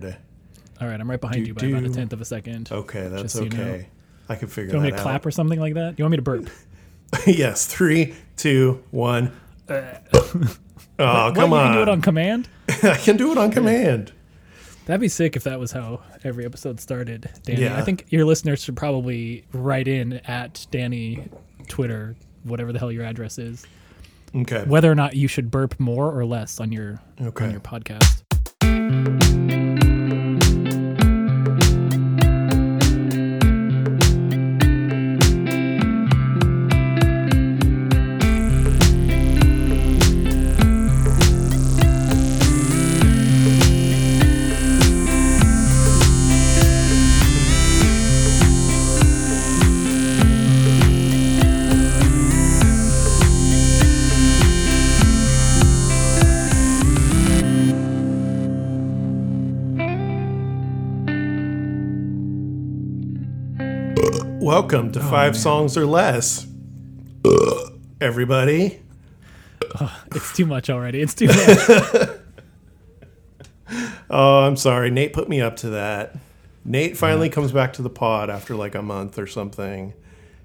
third. All right, I'm right behind Do, you by about a tenth of a second. Okay, that's so you know. okay. I can figure that out. Do you want me to clap or something like that? You want me to burp? yes, three, two, one. oh, come what, on! You can do it on command? I can do it on command. That'd be sick if that was how every episode started, Danny. Yeah. I think your listeners should probably write in at Danny Twitter, whatever the hell your address is, Okay. whether or not you should burp more or less on your Okay. on your podcast. Five oh, man. Songs or Less. Everybody. It's too much already. It's too much. Oh, I'm sorry. Nate put me up to that. Nate finally comes back to the pod after like a month or something,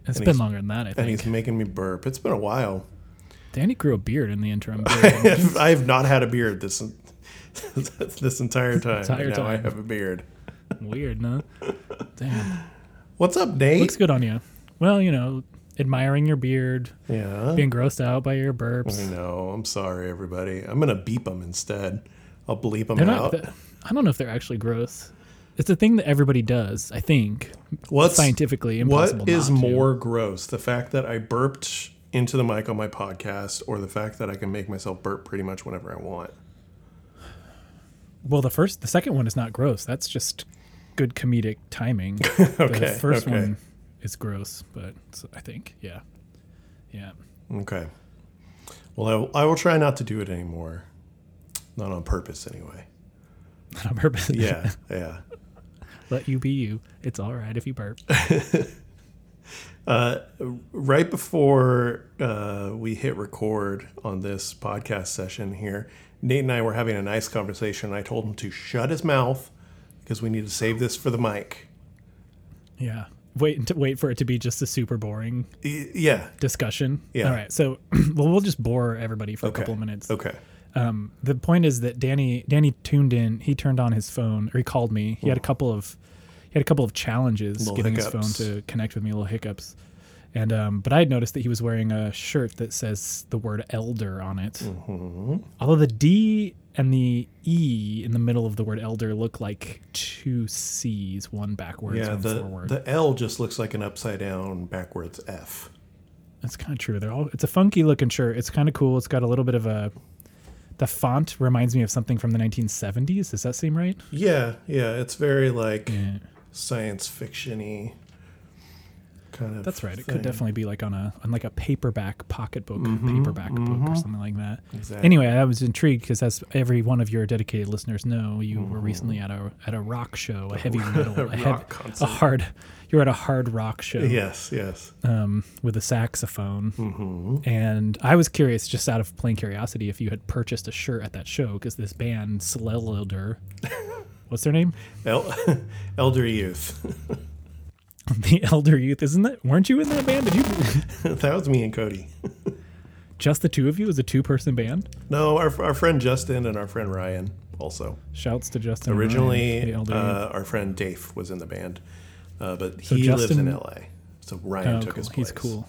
It's been longer than that, I and he's making me burp. It's been a while. Danny grew a beard in the interim. I have not had a beard this this entire time. Entire now I have a beard. Weird, huh? Damn. What's up, Nate? Looks good on you. Well, you know, admiring your beard, yeah. being grossed out by your burps. I know. I'm sorry, everybody. I'm gonna beep them instead. I'll bleep them They're out. not. I don't know if they're actually gross. It's a thing that everybody does. I think What's scientifically impossible. What is not to. more gross, the fact that I burped into the mic on my podcast, or the fact that I can make myself burp pretty much whenever I want? Well, the first, the second one is not gross. That's just good comedic timing. Okay, The first okay. one is gross, but I think, yeah, yeah. Okay. Well, I will, I will try not to do it anymore. Not on purpose, anyway. Not on purpose. Yeah, yeah. Let you be you. It's all right if you burp. Uh, right before uh, we hit record on this podcast session here, Nate and I were having a nice conversation. I told him to shut his mouth because we need to save this for the mic. Yeah. Wait until wait for it to be just a super boring Y- Yeah. discussion. Yeah. All right. So, well, we'll just bore everybody for a couple of minutes. Okay. Um, the point is that Danny Danny tuned in. He turned on his phone, or he called me. He had a couple of he had a couple of challenges Little getting his phone to connect with me. Little hiccups. And um, but I had noticed that he was wearing a shirt that says the word elder on it. Mm-hmm. Although the D and the E in the middle of the word elder look like two C's, one backwards, Yeah, one the, forward. the L just looks like an upside down backwards F. That's kind of true. They're all. It's a funky looking shirt. It's kind of cool. It's got a little bit of a. The font reminds me of something from the 1970s. Does that seem right? Yeah, yeah, it's very like Yeah, science fiction-y kind of. that's right. It thing. could definitely be like on a on like a paperback pocketbook, paperback book or something like that. Mm-hmm, Exactly. Anyway, I was intrigued because as every one of your dedicated listeners know, you were Mm-hmm. recently at a at a rock show, a heavy metal, a, rock heavy, concert. a hard. You were at a hard rock show. Yes, yes. um, with a saxophone. Mm-hmm. And I was curious, just out of plain curiosity, if you had purchased a shirt at that show because this band, Slelder, what's their name? El- elder youth. The Elder Youth, isn't that? Weren't you in that band? Did you? that was me and Cody. just the two of you as a two-person band? No, our, our friend Justin and our friend Ryan also. Shouts to Justin. Ryan, Originally, the Elder Youth. uh, our friend Dave was in the band, uh, but So he lives in LA. So Ryan Oh, took cool. his place. He's cool.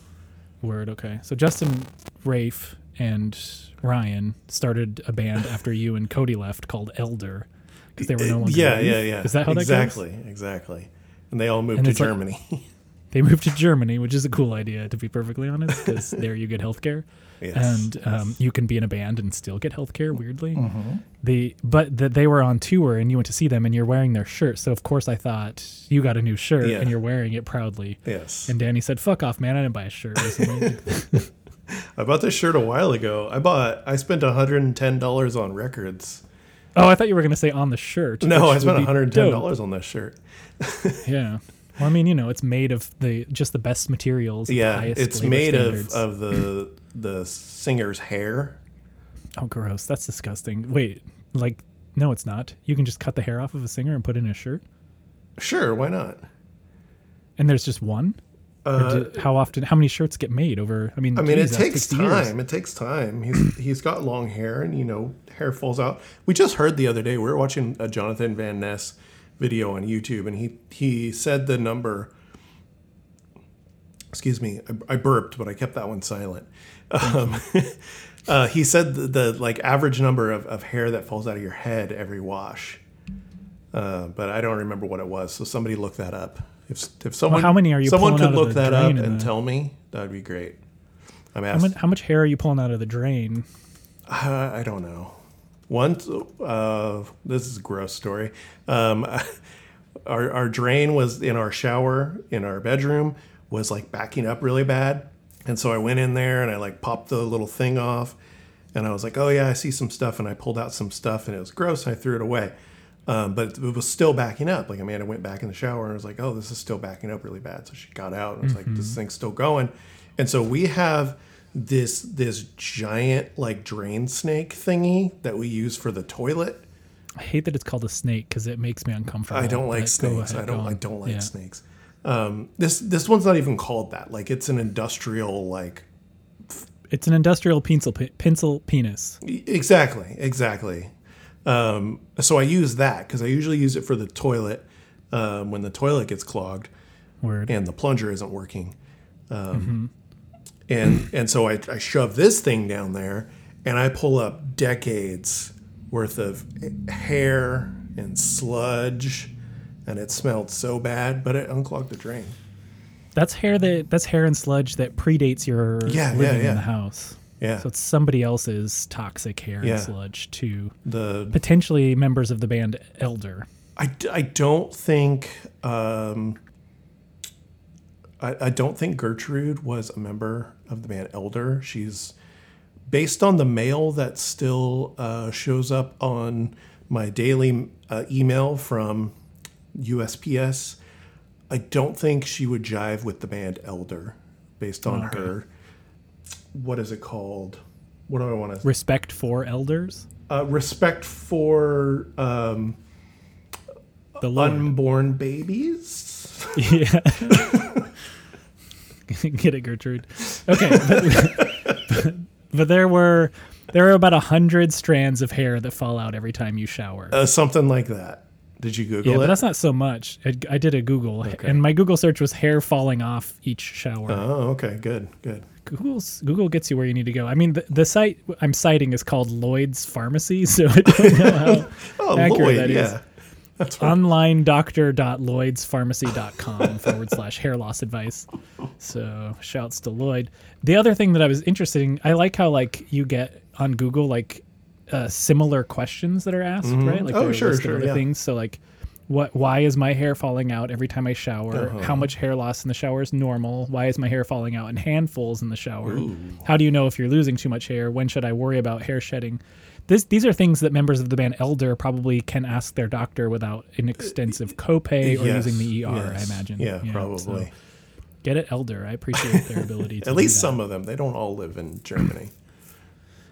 Word. Okay. So Justin, Rafe, and Ryan started a band after you and Cody left called Elder because they were no longer. Yeah, yeah, yeah. Is that how exactly, exactly. And they all moved to it's like- Germany. They moved to Germany, which is a cool idea to be perfectly honest, because there you get healthcare. yes. and um, you can be in a band and still get healthcare. Weirdly, Mm-hmm. the but that they were on tour and you went to see them and you're wearing their shirt. So of course I thought you got a new shirt Yeah. and you're wearing it proudly. yes. And Danny said, "Fuck off, man! I didn't buy a shirt. I bought this shirt a while ago. I bought. I spent hundred and ten dollars on records. Oh, I thought you were gonna say on the shirt. No, I spent one hundred and ten dollars on this shirt. Yeah. Well, I mean, you know, it's made of the just the best materials. Yeah, it's made of, of the the singer's hair. Oh, gross! That's disgusting. Wait, like No, it's not. You can just cut the hair off of a singer and put it in a shirt. Sure, why not? And there's just one. Uh, how often? How many shirts get made over? I mean, I mean, geez, it takes years. time. It takes time. He's he's got long hair, and you know, hair falls out. We just heard the other day. We were watching a Jonathan Van Ness video on YouTube, and he he said the number. Excuse me, I, I burped, but I kept that one silent. Um, uh, he said the, the like average number of, of hair that falls out of your head every wash. Uh, but I don't remember what it was. So somebody look that up. If if someone how many are you someone could look that up and the- tell me, that'd be great. I'm How asking. much, how much hair are you pulling out of the drain? Uh, I don't know. Once, uh, this is a gross story. Um, our, our drain was in our shower in our bedroom was like backing up really bad. And so I went in there and I like popped the little thing off and I was like, oh yeah, I see some stuff. And I pulled out some stuff and it was gross. And I threw it away. Um, but it was still backing up. Like Amanda went back in the shower and was like, oh, this is still backing up really bad. So she got out and was like, this thing's still going. And so we have this this giant like drain snake thingy that we use for the toilet. I hate that it's called a snake because it makes me uncomfortable. I don't like but snakes. I don't I don't like Yeah. snakes. Um, this this one's not even called that. Like it's an industrial like It's an industrial pencil pencil penis. Exactly, exactly. Um, so I use that because I usually use it for the toilet um, when the toilet gets clogged Word. and the plunger isn't working. Um, And and so I, I shove this thing down there and I pull up decades worth of hair and sludge, and it smelled so bad, but it unclogged the drain. That's hair that that's hair and sludge that predates your Yeah, yeah, living yeah. in the house. Yeah, So it's somebody else's toxic hair Yeah. and sludge to the potentially members of the band Elder. I, I don't think um, I, I don't think Gertrude was a member of the band Elder. She's based on the mail that still uh, shows up on my daily uh, email from USPS. I don't think she would jive with the band Elder based on Okay. her. What is it called? What do I want to? Respect for elders. Uh, respect for um, The Lord. unborn babies. yeah. Get it, Gertrude. Okay, but, but there were there are about a hundred strands of hair that fall out every time you shower. Uh, something like that. Did you Google yeah, but it? that's not so much. I, I did a Google, and my Google search was hair falling off each shower. oh, okay, good, good. Google's Google gets you where you need to go. I mean, the, the site I'm citing is called Lloyd's Pharmacy, so I don't know how Oh, accurate Lloyd, that is. yeah. That's right. onlinedoctor.lloydspharmacy.com forward slash hair loss advice. So shouts to Lloyd. The other thing that I was interested in, I like how like you get on Google like uh, similar questions that are asked, right? Like Oh, there are a sure, sure, other yeah. things. So like what why is my hair falling out every time I shower? Uh-huh. How much hair loss in the shower is normal? Why is my hair falling out in handfuls in the shower? How do you know if you're losing too much hair? When should I worry about hair shedding? This, these are things that members of the band Elder probably can ask their doctor without an extensive copay or Yes, using the ER, yes. I imagine. Yeah, so probably. get it, Elder. I appreciate their ability to At least some of them. They don't all live in Germany.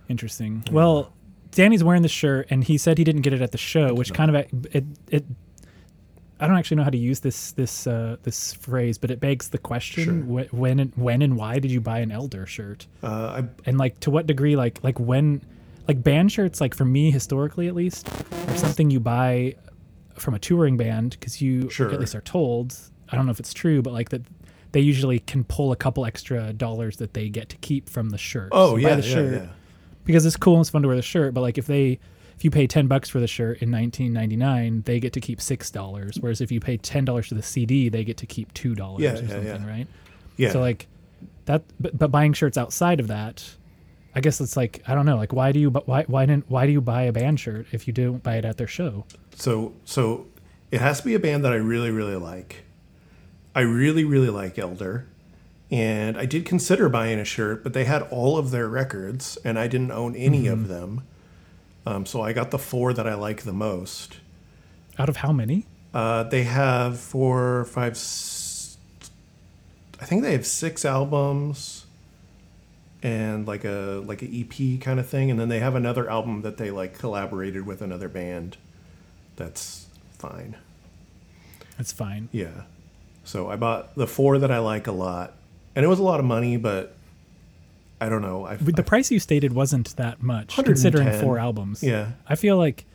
Interesting. Well, Danny's wearing the shirt, and he said he didn't get it at the show, which kind of it it. I don't actually know how to use this this uh, this phrase, but it begs the question: wh- when and when and why did you buy an Elder shirt? Uh, I, And like, to what degree? Like like when, like band shirts, like for me historically at least, are something you buy from a touring band because you Sure. at least are told. I don't know if it's true, but like that. They usually can pull a couple extra dollars that they get to keep from the shirt. oh So yeah, the yeah, shirt, yeah. because it's cool and it's fun to wear the shirt. But like if they if you pay ten bucks for the shirt in 1999, they get to keep six dollars. Whereas if you pay ten dollars for the CD, they get to keep two dollars Yeah, or yeah, something, yeah. right? Yeah. So like that, but, but buying shirts outside of that, I guess it's like I don't know. Like why do you bu- why why didn't why do you buy a band shirt if you don't buy it at their show? So so it has to be a band that I really really like. I really really like Elder, and I did consider buying a shirt, but they had all of their records, and I didn't own any Mm-hmm. of them. Um, so I got the four that I like the most. Out of how many? Uh, they have four, five, s- I think they have six albums. and like a like a EP kind of thing, and then they have another album that they like collaborated with another band. That's fine. That's fine. Yeah. So I bought the four that I like a lot, and it was a lot of money, but I don't know. I, the price you stated wasn't that much considering four albums. yeah, I feel like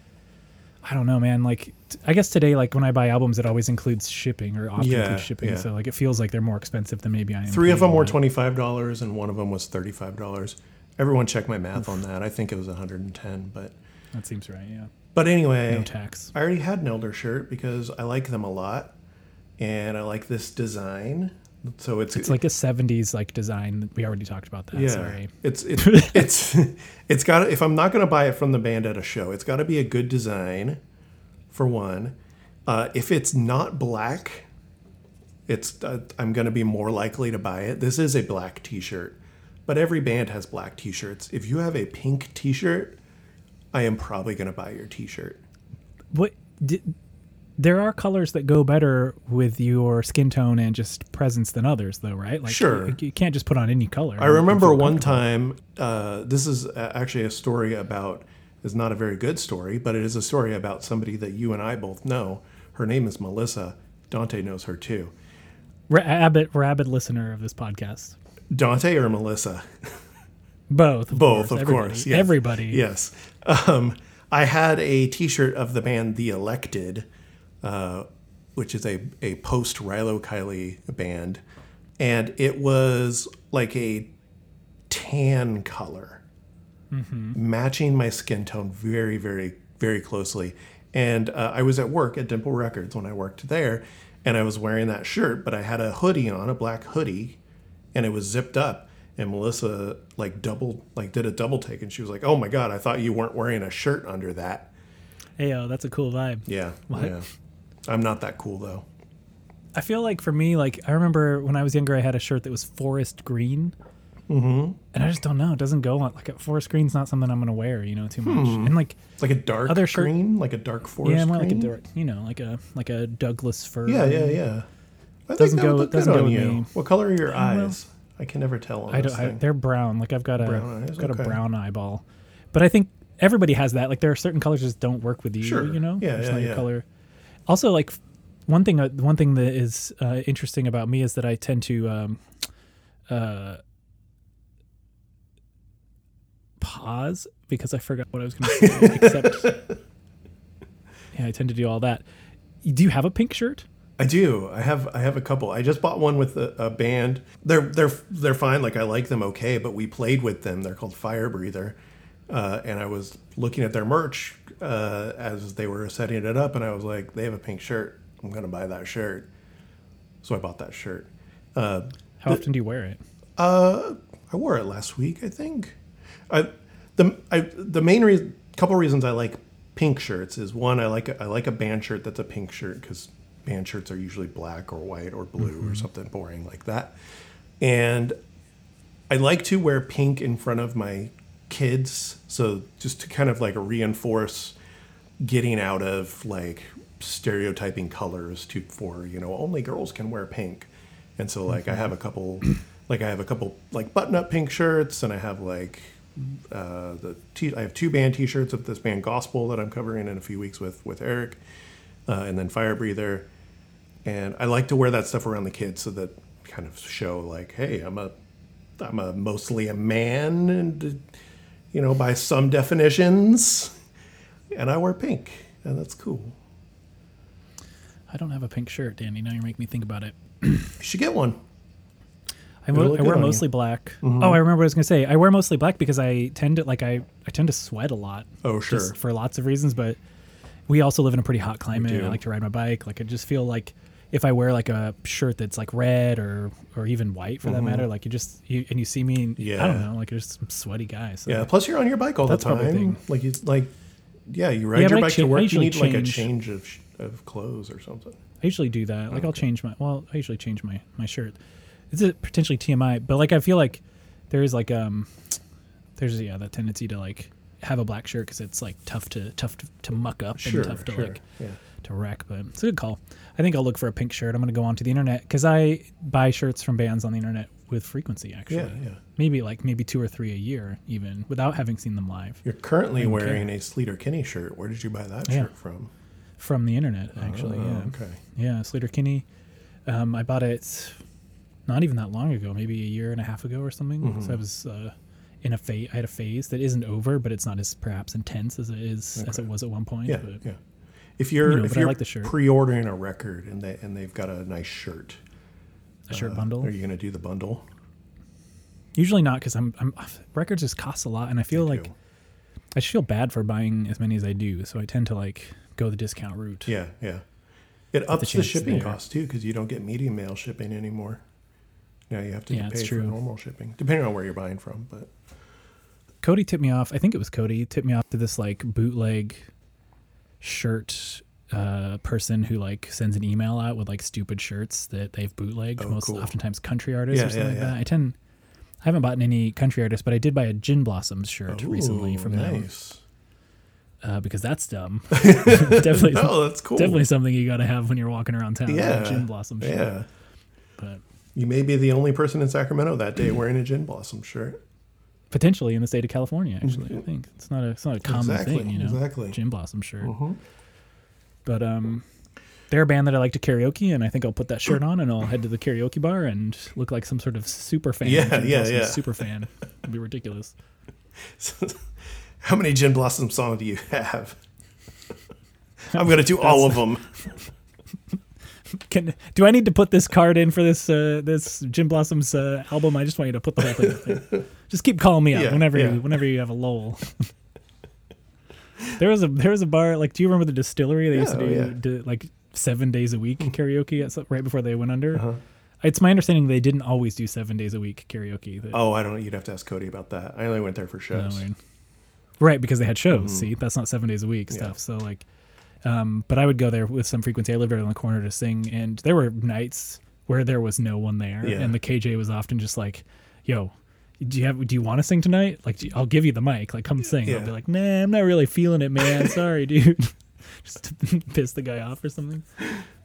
I don't know, man. Like t- I guess today, like when I buy albums, it always includes shipping or often Yeah, includes shipping. yeah. So like it feels like they're more expensive than maybe I am. three of them were twenty five dollars, and one of them was thirty five dollars. Everyone check my math on that. I think it was one hundred and ten, but That seems right. Yeah. but anyway, No tax. I already had an Elder shirt because I like them a lot, and I like this design. So it's It's like a '70s like design. We already talked about that. yeah, Sorry. it's it's it's it's got to if I'm not gonna buy it from the band at a show, it's got to be a good design, for one. Uh, if it's not black, it's uh, I'm gonna be more likely to buy it. This is a black T-shirt, but every band has black T-shirts. If you have a pink T-shirt, I am probably gonna buy your T-shirt. What? Di- there are colors that go better with your skin tone and just presence than others, though, right? Like, Sure. You, you can't just put on any color. I remember one time. Uh, this is actually a story about. Is not a very good story, but it is a story about somebody that you and I both know. Her name is Melissa. Dante knows her too. Rabbit, rabid listener of this podcast. Dante or Melissa? Both. Of Both, course, of everybody, course. Yes. Everybody. Yes. Um, I had a T-shirt of the band The Elected, uh, which is a a post Rilo Kiley band, and it was like a tan color, matching my skin tone very, very, very closely. And uh, I was at work at Dimple Records when I worked there, and I was wearing that shirt, but I had a hoodie on, a black hoodie, and it was zipped up. And Melissa like double like did a double take, and she was like, "Oh my god, I thought you weren't wearing a shirt under that." Hey, yo, that's a cool vibe. Yeah, What? yeah. I'm not that cool though. I feel like for me, like I remember when I was younger, I had a shirt that was forest green, mm-hmm. and I just don't know. It doesn't go on like a forest green's not something I'm gonna wear, you know, too much. And like It's like a dark Other shirt- green, like a dark forest yeah, more like a green. dirt, you know, like a like a Douglas fir. yeah, yeah, yeah. I think Doesn't that go- would look doesn't good go with you. me. What color are your well, eyes? I can never tell on I don't. I, they're brown. Like I've got a Brown eyes, got okay. a brown eyeball, but I think everybody has that. Like there are certain colors just don't work with you. Sure. You know, Yeah, It's yeah, yeah. color. Also, like one thing. uh, One thing that is uh, interesting about me is that I tend to um, uh, pause because I forgot what I was going to say. except, yeah, I tend to do all that. Do you have a pink shirt? I do. I have. I have a couple. I just bought one with a, a band. They're they're they're fine. Like I like them okay, but we played with them. They're called Fire Breather, uh, and I was looking at their merch uh, as they were setting it up, and I was like, they have a pink shirt. I'm gonna buy that shirt. So I bought that shirt. Uh, How often do you wear it? uh, I wore it last week, I think. I the I the main reason, a couple reasons I like pink shirts is one, I like a, I like a band shirt that's a pink shirt because band shirts are usually black or white or blue or something boring like that, and I like to wear pink in front of my kids, so just to kind of like reinforce getting out of like stereotyping colors to for you know only girls can wear pink. And so like i have a couple like i have a couple like button up pink shirts and i have like uh the t i have two band t-shirts of this band gospel that i'm covering in a few weeks with with eric uh, and then fire breather. And i like to wear that stuff around the kids so that kind of show like hey i'm a i'm a mostly a man and you know by some definitions and i wear pink and that's cool I don't have a pink shirt, Danny. Now you make me think about it. you should get one I, I wear on you. Mm-hmm. mostly black. Oh, I remember what I was gonna say. I wear mostly black because I tend to like I I tend to sweat a lot. Oh, sure. for lots of reasons. But we also live in a pretty hot climate. I like to ride my bike. Like I just feel like if I wear like a shirt that's like red or or even white for that matter, like you just you and you see me, and I Mm-hmm. Don't know, like you're just some sweaty guy. So. Yeah. Plus, you're on your bike all the time. thing. Like you like, yeah, you ride Yeah, your I bike cha- to work. You need like a change- change of of clothes or something. I usually do that. Like I'll change my well, I usually change my my shirt. It's a potentially TMI, but like I feel like there is like um there's yeah that tendency to like have a black shirt because it's like tough to tough to, to muck up Sure, and tough to sure. like yeah. To wreck. But it's a good call. I think I'll look for a pink shirt. I'm gonna go onto the internet because I buy shirts from bands on the internet with frequency actually. Yeah, yeah. Maybe like maybe two or three a year even without having seen them live You're currently Okay. wearing a Sleater Kinney shirt. Where did you buy that Yeah. shirt from? from the internet actually. Oh, yeah. Okay. Yeah, Sleater Kinney. Um, I bought it not even that long ago, maybe a year and a half ago or something. Mm-hmm. So I was uh, in a phase. I had a phase that isn't over, but it's not as perhaps intense as it is as it was at one point. Yeah, but yeah. If you're You know, if you're like the pre-ordering a record and they and they've got a nice shirt, a shirt uh, bundle. Are you going to do the bundle? Usually not because I'm, I'm records just cost a lot, and I feel They like do. I just feel bad for buying as many as I do. So I tend to like go the discount route. Yeah, yeah. It ups the, chance shipping there. cost too because you don't get medium mail shipping anymore. Now you have to Yeah, pay for true. normal shipping, depending on where you're buying from. But Cody tipped me off. I think it was Cody tipped me off to this like bootleg shirt uh, person who like sends an email out with like stupid shirts that they've bootlegged. Oh, most cool. oftentimes country artists Yeah, or something yeah, like yeah. that. I tend I haven't bought any country artists, but I did buy a Gin Blossoms shirt recently Ooh, from them nice. uh, because that's dumb. definitely, Oh, that's cool. definitely something you got to have when you're walking around town. Yeah, Gin Blossom shirt. Yeah, But you may be the only person in Sacramento that day wearing a gin blossom shirt. Potentially in the state of California, actually, I think it's not a it's not a common Exactly, thing, you know. exactly. Gin Blossom shirt. Mhm. But um, they're a band that I like to karaoke, and I think I'll put that shirt on and I'll head to the karaoke bar and look like some sort of super fan. Yeah, Gin yeah, Blossom yeah. Super fan. It'd be ridiculous. How many gin blossom songs do you have? I'm gonna do all of them. Can do I need to put this card in for this uh, this Gin Blossoms uh, album? I just want you to put the whole thing. in. Just keep calling me up Yeah, whenever yeah. you whenever you have a lull. there was a there was a bar like do you remember the distillery they used to oh, do, yeah. do like seven days a week karaoke at, right before they went under. Uh-huh. It's my understanding they didn't always do seven days a week karaoke. That- Oh, I don't. You'd have to ask Cody about that. I only went there for No, shows. weird. Right, because they had shows. See, that's not seven days a week. Yeah. stuff. So like, um, but I would go there with some frequency. I lived right on the corner to sing, and there were nights where there was no one there, Yeah. and the KJ was often just like, "Yo, do you have? Do you want to sing tonight? Like, you- I'll give you the mic. Like, come sing." Yeah. I'll be like, "Nah, I'm not really feeling it, man. Sorry, dude." just to piss the guy off or something.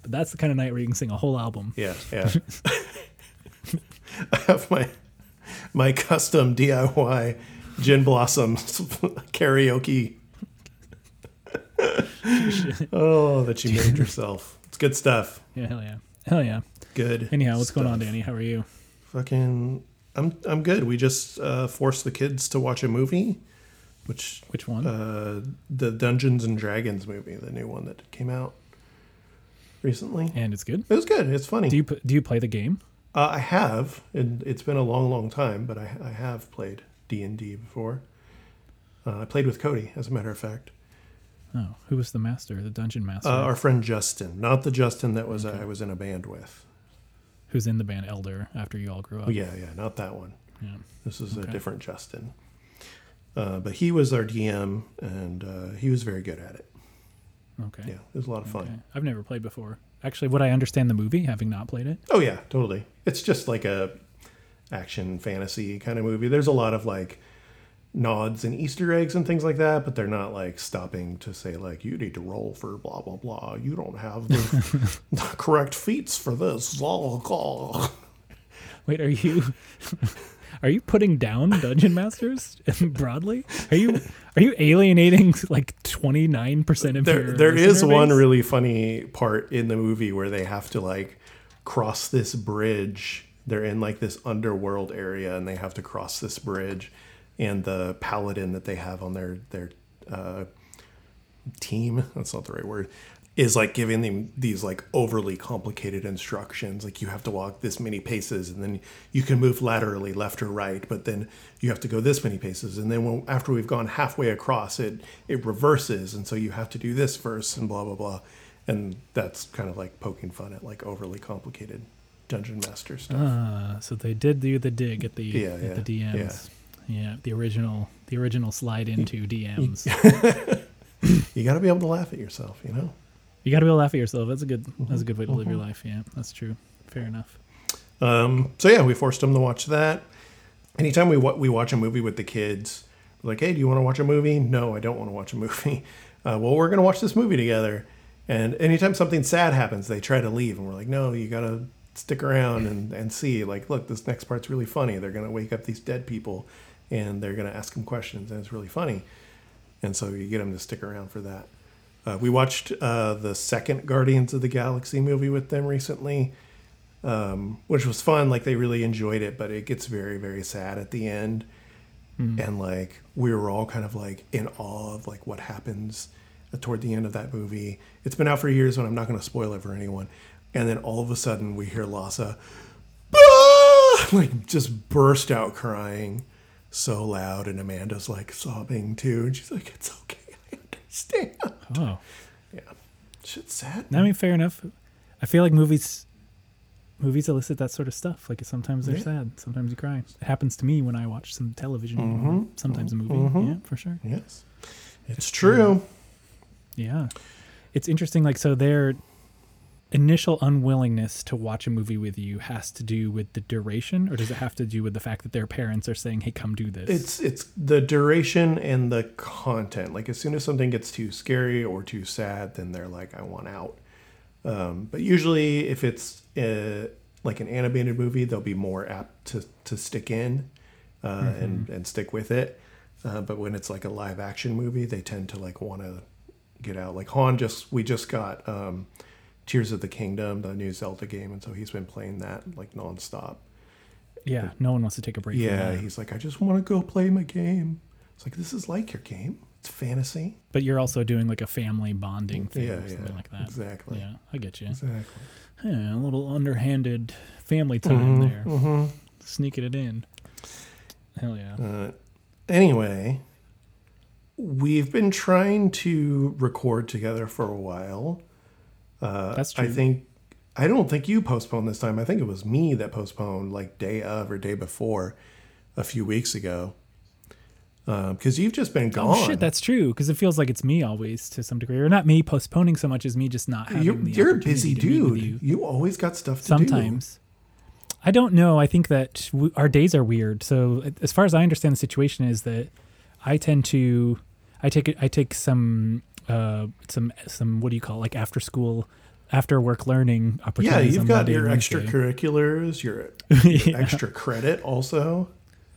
But that's the kind of night where you can sing a whole album. Yeah, yeah. I have my my custom DIY gin blossoms karaoke. oh, that you made yourself. It's good stuff. Yeah, hell yeah, hell yeah. Good. Anyhow, what's going on. Danny? How are you? Fucking, I'm I'm good. We just uh, forced the kids to watch a movie, which Which one? uh, the Dungeons and Dragons movie, the new one that came out recently. and it's good. It was good. It's funny. Do you do you play the game? Uh, I have, and it's been a long, long time, but I, I have played D and D before. Uh, I played with Cody, as a matter of fact. Oh, who was the master? The dungeon master. Uh, our friend Justin, not the Justin that was I was in a band with. who's in the band Elder after you all grew up. Yeah, yeah, not that one. Yeah. This is a different Justin. Uh, but he was our DM, and uh, he was very good at it. Okay. Yeah, it was a lot of fun. Okay. I've never played before. Actually, would I understand the movie having not played it? Oh yeah, totally. It's just like a action fantasy kind of movie. There's a lot of like nods and Easter eggs and things like that, but they're not like stopping to say like you need to roll for blah blah blah. You don't have the, the correct feats for this. Blah, blah. Wait, are you are you putting down dungeon masters broadly? Are you are you alienating like twenty nine percent of There your there is listener one really funny part in the movie where they have to like cross this bridge. They're in like this underworld area and they have to cross this bridge and the paladin that they have on their their uh, team that's not the right word is like giving them these like overly complicated instructions like you have to walk this many paces and then you can move laterally left or right but then you have to go this many paces and then when, after we've gone halfway across it it reverses and so you have to do this first and blah blah blah and that's kind of like poking fun at like overly complicated dungeon master stuff Ah, so they did do the dig at the Yeah, at the DMs. Yeah. The original the original slide into DMs. you got to be able to laugh at yourself you know You got to be able to laugh at yourself. That's a good. That's a good way to live Mm-hmm. your life. Yeah, that's true. Fair enough. Um, so yeah, we forced them to watch that. Anytime we wa- we watch a movie with the kids, like, hey, do you want to watch a movie? No, I don't want to watch a movie. Uh, well, we're gonna watch this movie together. And anytime something sad happens, they try to leave, and we're like, no, you gotta stick around and, and see like look this next part's really funny they're going to wake up these dead people and they're going to ask them questions and it's really funny. And so you get them to stick around for that. Uh, we watched uh, the second guardians of the galaxy movie with them recently um, which was fun like they really enjoyed it but it gets very very sad at the end. And like we were all kind of like in awe of like what happens toward the end of that movie. It's been out for years and i'm not going to spoil it for anyone. And then all of a sudden we hear Lhasa "Ah!" like just burst out crying so loud and Amanda's like sobbing too and she's like it's okay I understand Oh, yeah shit's sad I mean, fair enough. I feel like movies, movies elicit that sort of stuff. Like sometimes they're Yeah. sad, sometimes you cry. It happens to me when I watch some television, Mhm. sometimes a movie. Mhm. Yeah, for sure. yes it's true Yeah, it's interesting. Like so, their initial unwillingness to watch a movie with you has to do with the duration, or does it have to do with the fact that their parents are saying, "Hey, come do this"? It's it's the duration and the content. Like as soon as something gets too scary or too sad, then they're like, "I want out." Um, but usually, if it's uh, like an animated movie, they'll be more apt to to stick in uh, and and stick with it. Uh, but when it's like a live action movie, they tend to like want to get out. Like Han just we just got um, Tears of the Kingdom, the new Zelda game, and so he's been playing that like nonstop. yeah, no one wants to take a break. Yeah, he's like, I just want to go play my game. It's like this is like your game. It's fantasy. but you're also doing like a family bonding thing Yeah, or something yeah, like that. exactly. Yeah, I get you. Exactly. Yeah, a little underhanded family time there, hmm sneaking it in. Hell yeah. Uh, anyway, we've been trying to record together for a while. Uh, That's I think. I don't think you postponed this time. I think it was me that postponed, like day of or day before, a few weeks ago. Because you've just been gone. Oh shit, that's true. Because it feels like it's me always to some degree, or not me postponing so much as me just not having you're, the you're a busy dude. you. You. always got stuff to do. Sometimes. I don't know. I think that w- our days are weird. So as far as I understand the situation is that I tend to, I take I take some uh some some what do you call it? like after school, after work learning opportunities. Yeah, you've got your extracurriculars, your Yeah. extra credit also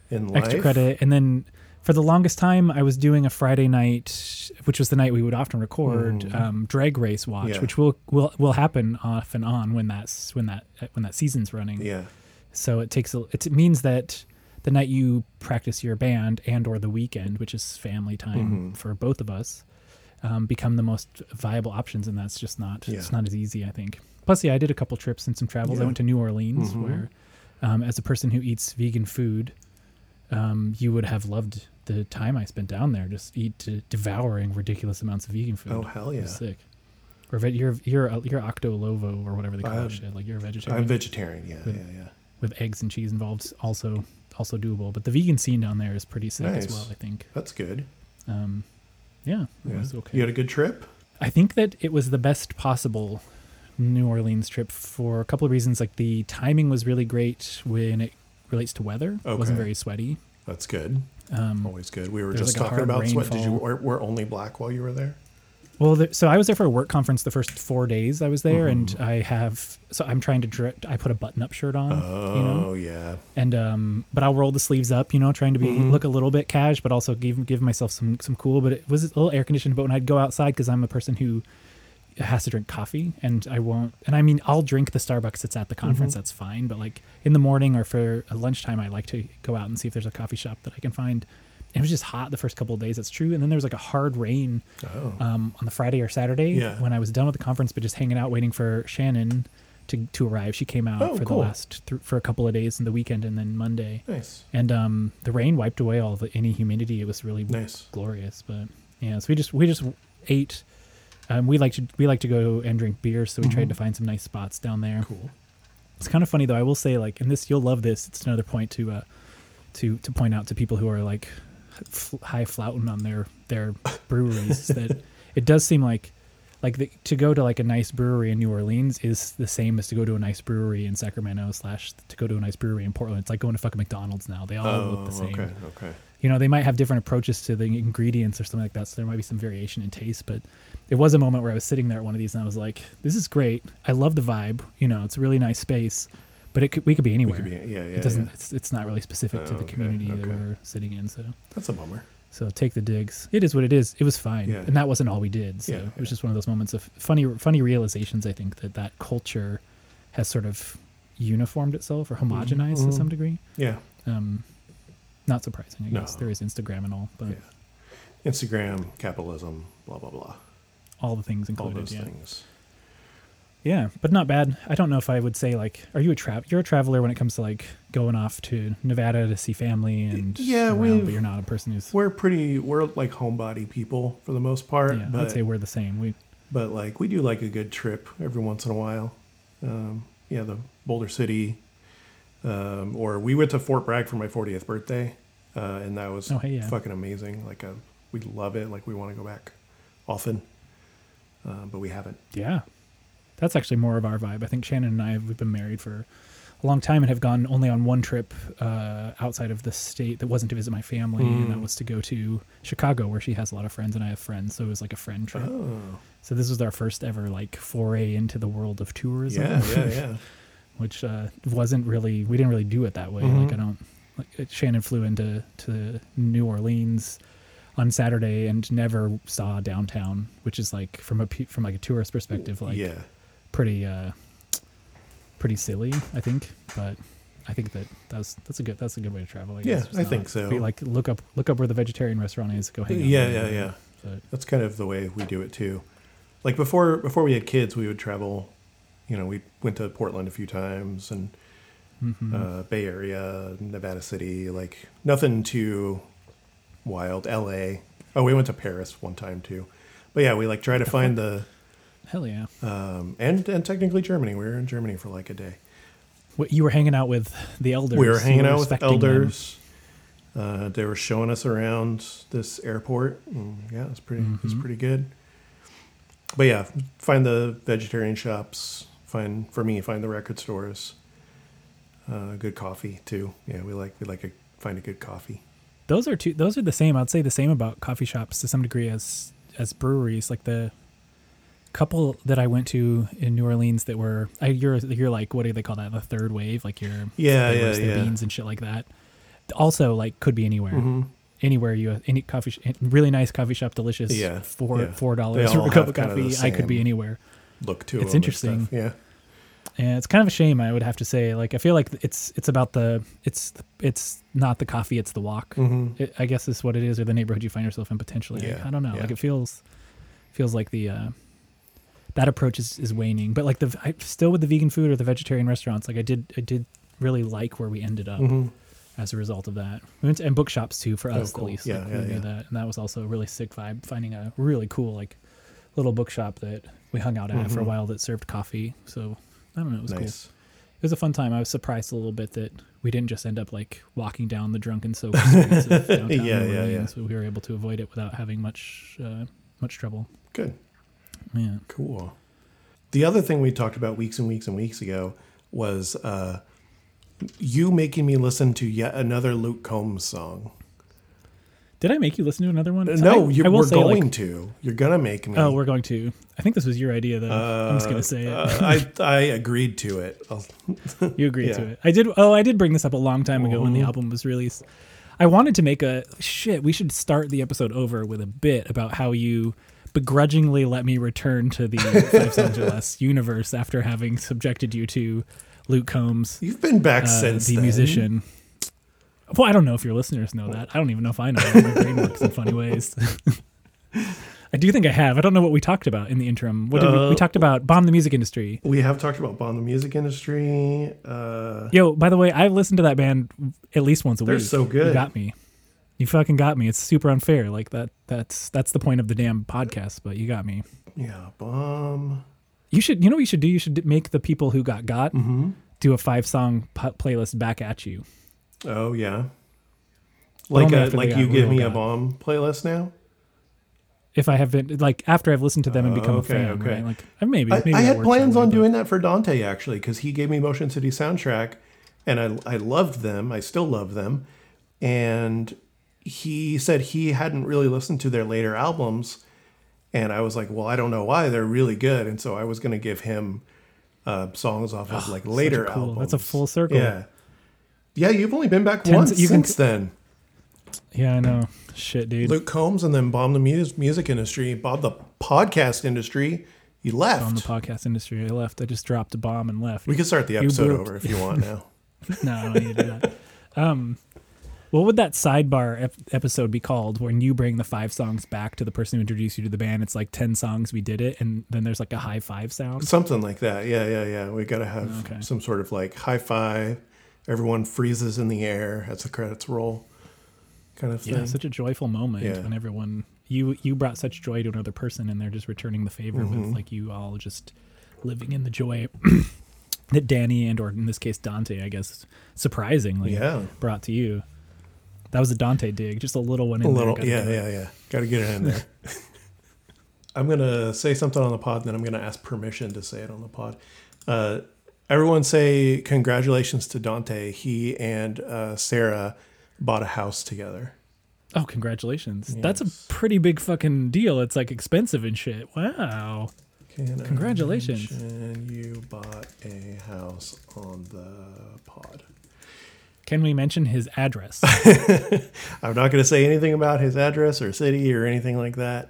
in life. extra credit and then for the longest time i was doing a friday night which was the night we would often record Mm. um, drag race watch Yeah. which will will will happen off and on when that's when that when that season's running Yeah, so it takes a it means that the night you practice your band and or the weekend which is family time Mhm. for both of us um, become the most viable options and that's just not it's not as easy i think plus yeah i did a couple trips and some travels i went to new orleans Mhm. where um, as a person who eats vegan food um, you would have loved the time i spent down there just eat to devouring ridiculous amounts of vegan food Oh hell yeah! sick or ve- you're you're you're octo lovo or whatever they call I'm- that shit like you're a vegetarian I'm vegetarian. Yeah, With- yeah, yeah. with eggs and cheese involved also also doable but the vegan scene down there is pretty sick Nice. as well i think That's good. um yeah, it Yeah. was okay You had a good trip. i think that it was the best possible new orleans trip for a couple of reasons like the timing was really great when it relates to weather it wasn't very sweaty That's good. um Always good. We were just like talking about sweat. Did you rainfall. wear only black while you were there? Well the, so i was there for a work conference the first four days i was there and Mhm. i have so i'm trying to direct i put a button up shirt on Oh you know yeah. and um but i'll roll the sleeves up you know trying to be Mhm. look a little bit cash but also give give myself some some cool but it was a little air conditioned but when i'd go outside because i'm a person who has to drink coffee and i won't and i mean i'll drink the starbucks that's at the conference Mhm. that's fine but like in the morning or for a lunchtime i like to go out and see if there's a coffee shop that i can find and it was just hot the first couple of days that's true and then there was like a hard rain Oh. um, on the Friday or Saturday Yeah. when I was done with the conference, but just hanging out waiting for Shannon to to arrive. She came out Oh, for cool. the last th- for a couple of days in the weekend and then Monday, nice. and um, the rain wiped away all the any humidity. It was really Nice. glorious. But yeah, so we just we just ate. Um, we like to we like to go and drink beer, so we tried Mhm. to find some nice spots down there. Cool. It's kind of funny though. I will say, like, and this you'll love this. It's another point to uh, to to point out to people who are like f- high flouting on their their breweries that it does seem like like the, to go to like a nice brewery in New Orleans is the same as to go to a nice brewery in Sacramento slash to go to a nice brewery in Portland. It's like going to fucking McDonald's now. They all Oh, look the oh, same. okay, okay. You know, they might have different approaches to the ingredients or something like that, so there might be some variation in taste. But it was a moment where I was sitting there at one of these and I was like, "This is great. I love the vibe. You know, it's a really nice space, but it could we could be anywhere. could be, yeah, yeah, it doesn't. yeah. It's it's not really specific to Oh, the okay, community that we're sitting in. So That's a bummer. so take the digs. It is what it is. It was fine, Yeah. and that wasn't all we did. So Yeah, it was just one of those moments of funny, funny realizations. I think that that culture has sort of uniformed itself or homogenized to mhm. some degree. Yeah. Um, not surprising, I No. guess. There is Instagram and all, but Yeah. Instagram, capitalism, blah blah blah. all the things included. All those yeah. things. Yeah, but not bad. I don't know if I would say like, are you a tra- You're a traveler when it comes to like going off to Nevada to see family and Yeah, we've- but you're not a person who's. We're pretty. We're like homebody people for the most part. Yeah, but, I'd say we're the same. We but like we do like a good trip every once in a while. Um, yeah, the Boulder City, um, or we went to Fort Bragg for my 40th birthday, uh, and that was Oh, hey, yeah. fucking amazing. Like, uh, we love it. Like, we want to go back often, uh, but we haven't. Yeah. That's actually more of our vibe. I think Shannon and I we've been married for a long time and have gone only on one trip uh, outside of the state that wasn't to visit my family, and that Mm. was to go to Chicago, where she has a lot of friends and I have friends. So it was like a friend trip. Oh, So this was our first ever like foray into the world of tourism, yeah, yeah, yeah. which uh, wasn't really we didn't really do it that way. Mhm. Like I don't. Like Shannon flew into to New Orleans on Saturday and never saw downtown, which is like from a from like a tourist perspective, like yeah. Pretty uh pretty silly i think but i think that that's that's a good that's a good way to travel I Yeah, I think so. be like look up look up where the vegetarian restaurant is go hang out Yeah, yeah, yeah. but That's kind of the way we do it too. Like before, before we had kids, we would travel. You know, we went to Portland a few times and mhm. uh, Bay Area, Nevada City, like nothing too wild. L.A. Oh, we went to Paris one time too. But yeah, we like try to find the hell yeah um, and and technically Germany. We were in Germany for like a day. what, you were hanging out with the elders we were hanging out with elders. Uh, they were showing us around this airport. And yeah, it's pretty. It's Mhm. pretty good. But yeah, find the vegetarian shops. Find for me, find the record stores. Uh, good coffee too. Yeah, we like we like a find a good coffee. those are two those are the same i'd say the same about coffee shops to some degree as as breweries like the couple that i went to in new orleans that were I, you're you're like what do they call that the third wave like you're Yeah, yeah, the yeah. beans and shit like that. Also, like could be anywhere, Mhm. anywhere you any coffee, sh- really nice coffee shop, delicious. Yeah, four yeah. four dollars for a cup of coffee. I could be anywhere, Look to It's interesting. Yeah, and it's kind of a shame. I would have to say, like I feel like it's it's about the it's it's not the coffee, it's the walk. hmm It, I guess is what it is, or the neighborhood you find yourself in potentially. I- Yeah, I, don't know. yeah. Like it feels feels like the uh, that approach is, is waning. But like the I, still with the vegan food or the vegetarian restaurants, like I did I did really like where we ended up. hmm as a result of that. We went to, and bookshops too for Oh, us cool. at least. Yeah, like, yeah, we knew yeah. that, and that was also a really sick vibe. Finding a really cool like little bookshop that we hung out at for a Mhm. while that served coffee. So I don't know, it was cool. It was a fun time. I was surprised a little bit that we didn't just end up like walking down the drunken sober streets of downtown Yeah, yeah, yeah. Orleans. We were able to avoid it without having much uh, much trouble. Good. Yeah. Cool. The other thing we talked about weeks and weeks and weeks ago was uh, you making me listen to yet another Luke Combs song. Did I make you listen to another one? So no, I, you, I we're say, going like, to. You're gonna make me. Oh, we're going to. I think this was your idea, though. I'm just Uh, gonna say it. uh, I I agreed to it. You agreed Yeah. to it. I did. Oh, I did bring this up a long time ago when the Mhm. album was released. I wanted to make a shit. We should start the episode over with a bit about how you begrudgingly let me return to the or Less universe after having subjected you to Luke Combs, You've been back uh, since the then. musician. Well, I don't know if your listeners know that. I don't even know if I know. My brain works in funny ways. I do think I have. I don't know what we talked about in the interim. What did we, Uh, we talked about? Bomb the music industry. We have talked about bomb the music industry. Uh, Yo, by the way, I've listened to that band at least once a week. They're week. so good. You got me. You fucking got me. It's super unfair. Like that. That's that's the point of the damn podcast. But you got me. yeah, bomb. You should. You know what you should do? You should make the people who got got Mm-hmm. do a five song p- playlist back at you. Oh yeah. Like a, like you give me a bomb playlist now. If I have been like after I've listened to them and become Okay, a fan, okay. right? Like uh, maybe, I, maybe I had plans way, on but- doing that for Dante actually because he gave me Motion City soundtrack, and I I loved them. I still love them, and he said he hadn't really listened to their later albums, and I was like, well, I don't know why they're really good, and so I was going to give him uh, songs off of like later Oh, cool- albums. that's a full circle. Yeah, yeah. You've only been back Ten- once you can- since then. Yeah, I know. Shit, dude. Luke Combs, and then bombed the music music industry, bombed the podcast industry. He left. on the podcast industry, I left. I just dropped a bomb and left. we can start the episode over if you want now. no, I don't need to do that. Um, what would that sidebar ep- episode be called when you bring the five songs back to the person who introduced you to the band? It's like 10 songs, we did it, and then there's like a high five sound. Something like that. Yeah, yeah, yeah. We got to have Okay. some sort of like high five. Everyone freezes in the air as the credits roll, kind of thing. Yeah, such a joyful moment Yeah. when everyone you you brought such joy to another person and they're just returning the favor Mm-hmm. with like you all just living in the joy that Danny and or in this case Dante, I guess, surprisingly yeah, brought to you. That was a Dante dig, just a little one in a there, little. Yeah, yeah, yeah. Got to get it in there. I'm gonna say something on the pod, and then I'm gonna ask permission to say it on the pod. Uh, everyone say congratulations to Dante. He and uh, Sarah bought a house together. Oh, congratulations. That's a pretty big fucking deal. It's like expensive and shit. Wow. Can Congratulations. mention you bought a house on the pod. Can we mention his address? I'm not going to say anything about his address or city or anything like that.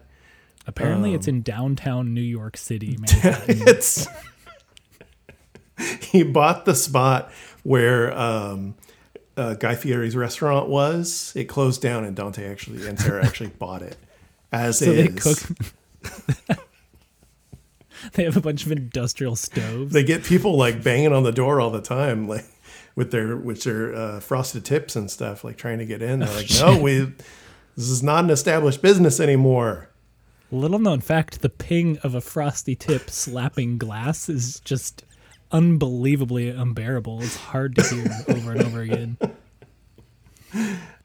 Apparently, it's Um, in downtown New York City. It's he bought the spot where um, uh, Guy Fieri's restaurant was. It closed down, and Dante actually and Sarah actually bought it as so is. they cook. they have a bunch of industrial stoves. They get people like banging on the door all the time, like with their with their uh, frosted tips and stuff, like trying to get in. They're like, no, we this is not an established business anymore. Little known fact: the ping of a frosty tip slapping glass is just unbelievably unbearable. It's hard to hear over and over again.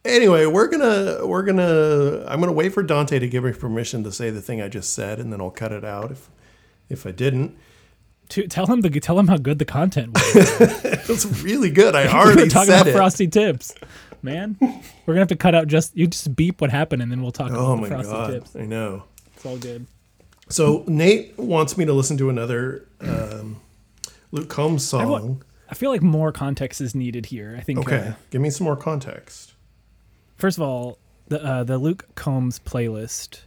Anyway, we're gonna we're gonna I'm gonna wait for Dante to give me permission to say the thing I just said, and then I'll cut it out if if I didn't. To tell him the tell him how good the content was. It's really good. I we already were talking about it. frosty tips, man. We're gonna have to cut out just you just beep what happened and then we'll talk oh about my frosty god, tips. I know. It's all good. So Nate wants me to listen to another um, Luke Combs I wa- song. I feel like more context is needed here. I think. Okay, uh, give me some more context. first of all, the uh, the Luke Combs playlist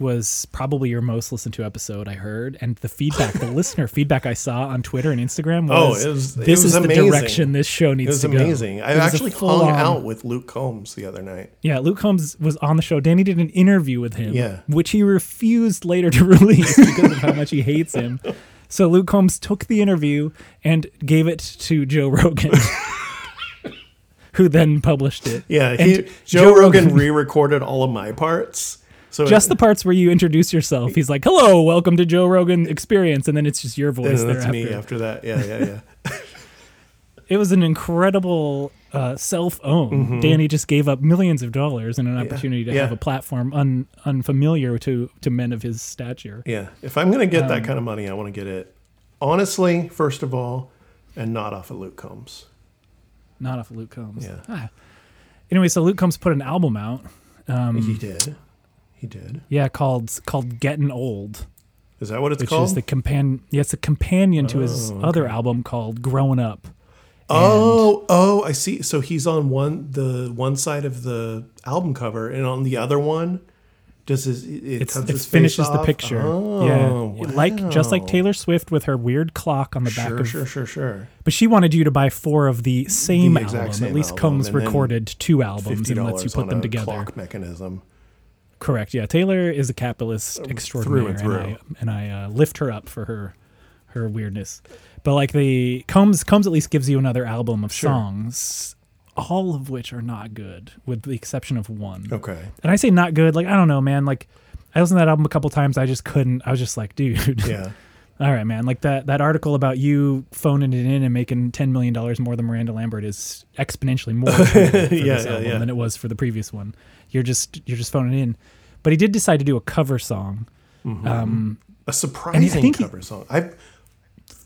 was probably your most listened to episode I heard, and the feedback, the listener feedback I saw on Twitter and Instagram Oh, was, it was- "This was is amazing. the direction this show needs to go." amazing. I It actually hung full-on- out with Luke Combs the other night. Yeah, Luke Combs was on the show. Danny did an interview with him, Yeah. which he refused later to release because of how much he hates him. So Luke Combs took the interview and gave it to Joe Rogan, who then published it. Yeah, he, Joe, Rogan re-recorded all of my parts. So just the parts where you introduce yourself. He's like, "Hello, welcome to Joe Rogan Experience," and then it's just your voice that's thereafter. me after that. Yeah, yeah, yeah. It was an incredible uh, self-own. Danny just gave up millions of dollars and an opportunity to Mm-hmm. yeah. have a platform un, unfamiliar to to men of his stature. Yeah, if I'm gonna get Um, that kind of money, I want to get it honestly, first of all, and not off of Luke Combs. Not off of Luke Combs. Yeah. Ah. Anyway, so Luke Combs put an album out. Um, he did. He did. yeah, called called Getting Old, Is that what it's which called? Which is the compan. Yeah, it's a companion to his Oh, other album called Growing Up. oh, oh, I see. So he's on one the one side of the album cover, and on the other one, does his it it finishes the picture. Oh, yeah, like just like. Taylor Swift with her weird clock on the back Sure, of. sure, sure, sure. But she wanted you to buy four of the same The album. same At least album, Combs and recorded two albums and lets you put them together. clock mechanism. Correct. Yeah, Taylor is a capitalist extraordinaire, Um, through and and I and I uh, lift her up for her her weirdness. But like the Combs Combs at least gives you another album of Sure. songs, all of which are not good, with the exception of one. Okay. And I say not good, like I don't know, man. Like I listened to that album a couple times, I just couldn't. I was just like, dude, Yeah. All right, man. Like that that article about you phoning it in and making ten million dollars more than Miranda Lambert is exponentially more for Yeah, this yeah, album yeah. than it was for the previous one. You're just you're just phoning in. But he did decide to do a cover song. Um, A surprising think he- cover song. I.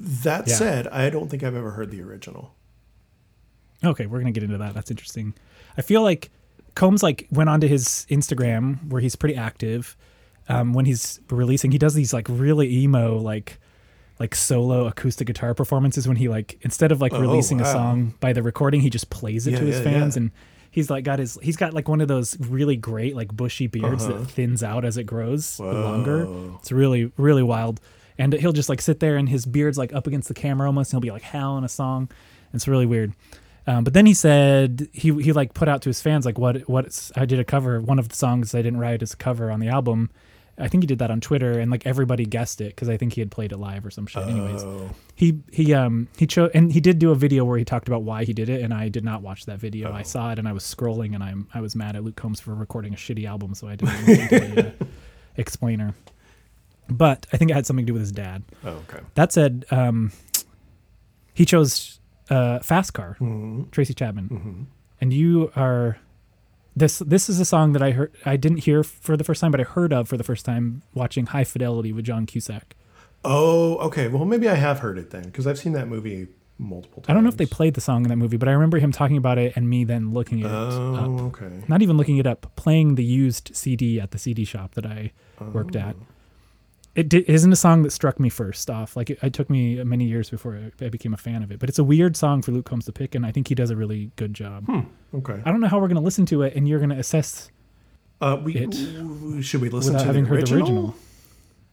That said, I don't think I've ever heard the original. Okay, we're gonna get into that. That's interesting. I feel like Combs like went onto his Instagram where he's pretty active. Um, when he's releasing, he does these like really emo like like solo acoustic guitar performances. When he like instead of like Oh, releasing a song by the recording, he just plays it Yeah, to his yeah, fans yeah. and. He's like got his he's got like one of those really great like bushy beards Uh-huh. that thins out as it grows longer. It's really really wild. And he'll just like sit there and his beard's like up against the camera almost and he'll be like howling a song. It's really weird. Um, but then he said he he like put out to his fans like what what I did a cover one of the songs I didn't write as a cover on the album. I think he did that on Twitter and like everybody guessed it because I think he had played it live or some shit. Anyways, Oh, he he um he chose and he did do a video where he talked about why he did it and I did not watch that video. I Oh. saw it and I was scrolling and I'm I was mad at Luke Combs for recording a shitty album, so I didn't listen to the uh, explainer. But I think it had something to do with his dad. oh, okay. That said, um, he chose uh, Fast Car, hmm Tracy Chapman, hmm and you are this. This is a song that I heard. I didn't hear for the first time, but I heard of for the first time watching High Fidelity with John Cusack. Oh, okay. Well, maybe I have heard it then because I've seen that movie multiple times. I don't know if they played the song in that movie, but I remember him talking about it and me then looking at it up. Oh, okay. Not even looking it up, playing the used CD at the CD shop that I worked Oh. at. It di- isn't a song that struck me first off. Like it, it took me many years before I became a fan of it. But it's a weird song for Luke Combs to pick, and I think he does a really good job. Okay. I don't know how we're going to listen to it, and you're going to assess Uh, we it should we listen to having the heard the original.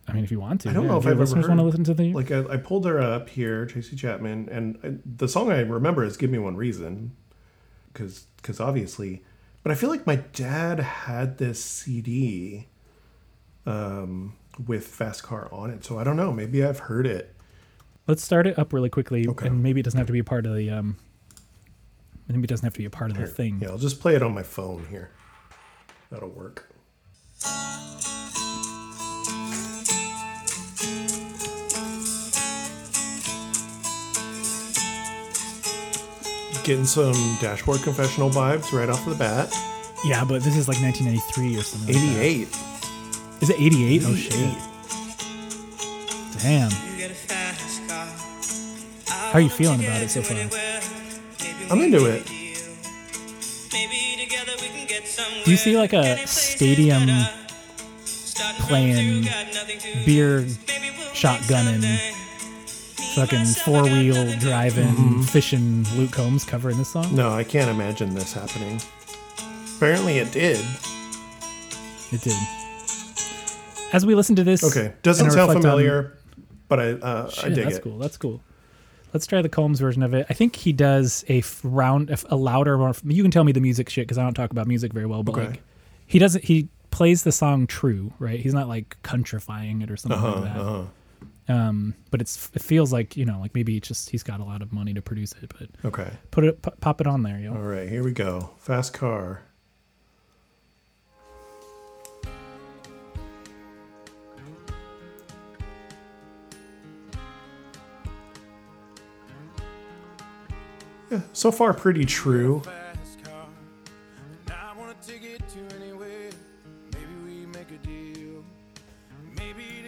I mean, if you want to, I don't yeah. know if I've ever listeners want to listen to the. Like I, I pulled her up here, Tracy Chapman, and I, the song I remember is "Give Me One Reason," because because obviously, but I feel like my dad had this CD, um, with Fast Car on it, so I don't know. Maybe I've heard it. Let's start it up really quickly, Okay. and maybe it doesn't have to be a part of the. Um, maybe it doesn't have to be a part of the Here. thing. Yeah, I'll just play it on my phone here. That'll work. Getting some dashboard confessional vibes right off the bat. Yeah, but this is like 1993 or something. like that. 88. Is it 88? Oh shit! Damn. How are you feeling about it so far? I'm into it. Do you see like a stadium playing beer shotgunning, fucking four wheel driving, Mm-hmm. fishing Luke Combs covering this song? No, I can't imagine this happening. Apparently it did. It did. As we listen to this, Okay. Doesn't sound reflect on- familiar, but I uh, I Shit, dig that's it. cool. That's cool. Let's try the Combs version of it. I think he does a f- round, a louder, more. You can tell me the music shit because I don't talk about music very well. But Okay. like, he doesn't. He plays the song true, right? He's not like countrifying it or something Uh-huh, like that. uh-huh. Um, but it's it feels like you know, like maybe it's just he's got a lot of money to produce it. But Okay. put it, p- pop it on there, yo. All right, here we go. Fast car.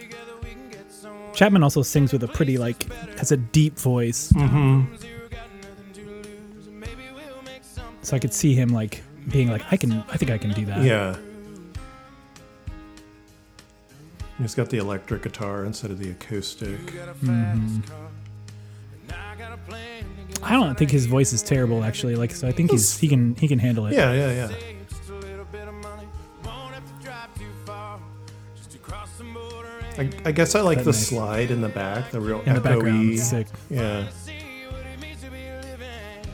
Together we can get somewhere. Chapman also sings with a pretty like has a deep voice, Mm-hmm. Zero got nothing to lose. Maybe we'll make something. so I could see him like being like, I can, I think I can do that. Yeah. He's got the electric guitar instead of the acoustic. Got a fast Mm-hmm. I got a plan to get I don't think his voice is terrible actually. Like, so I think he's he can he can handle it. Yeah, yeah, yeah. saved just a little bit of money. Won't have to drive too far. Just to cross the border and I, I guess I like That the nice. slide in the back, the real In the background, echoey. sick. Yeah. see it means to be living.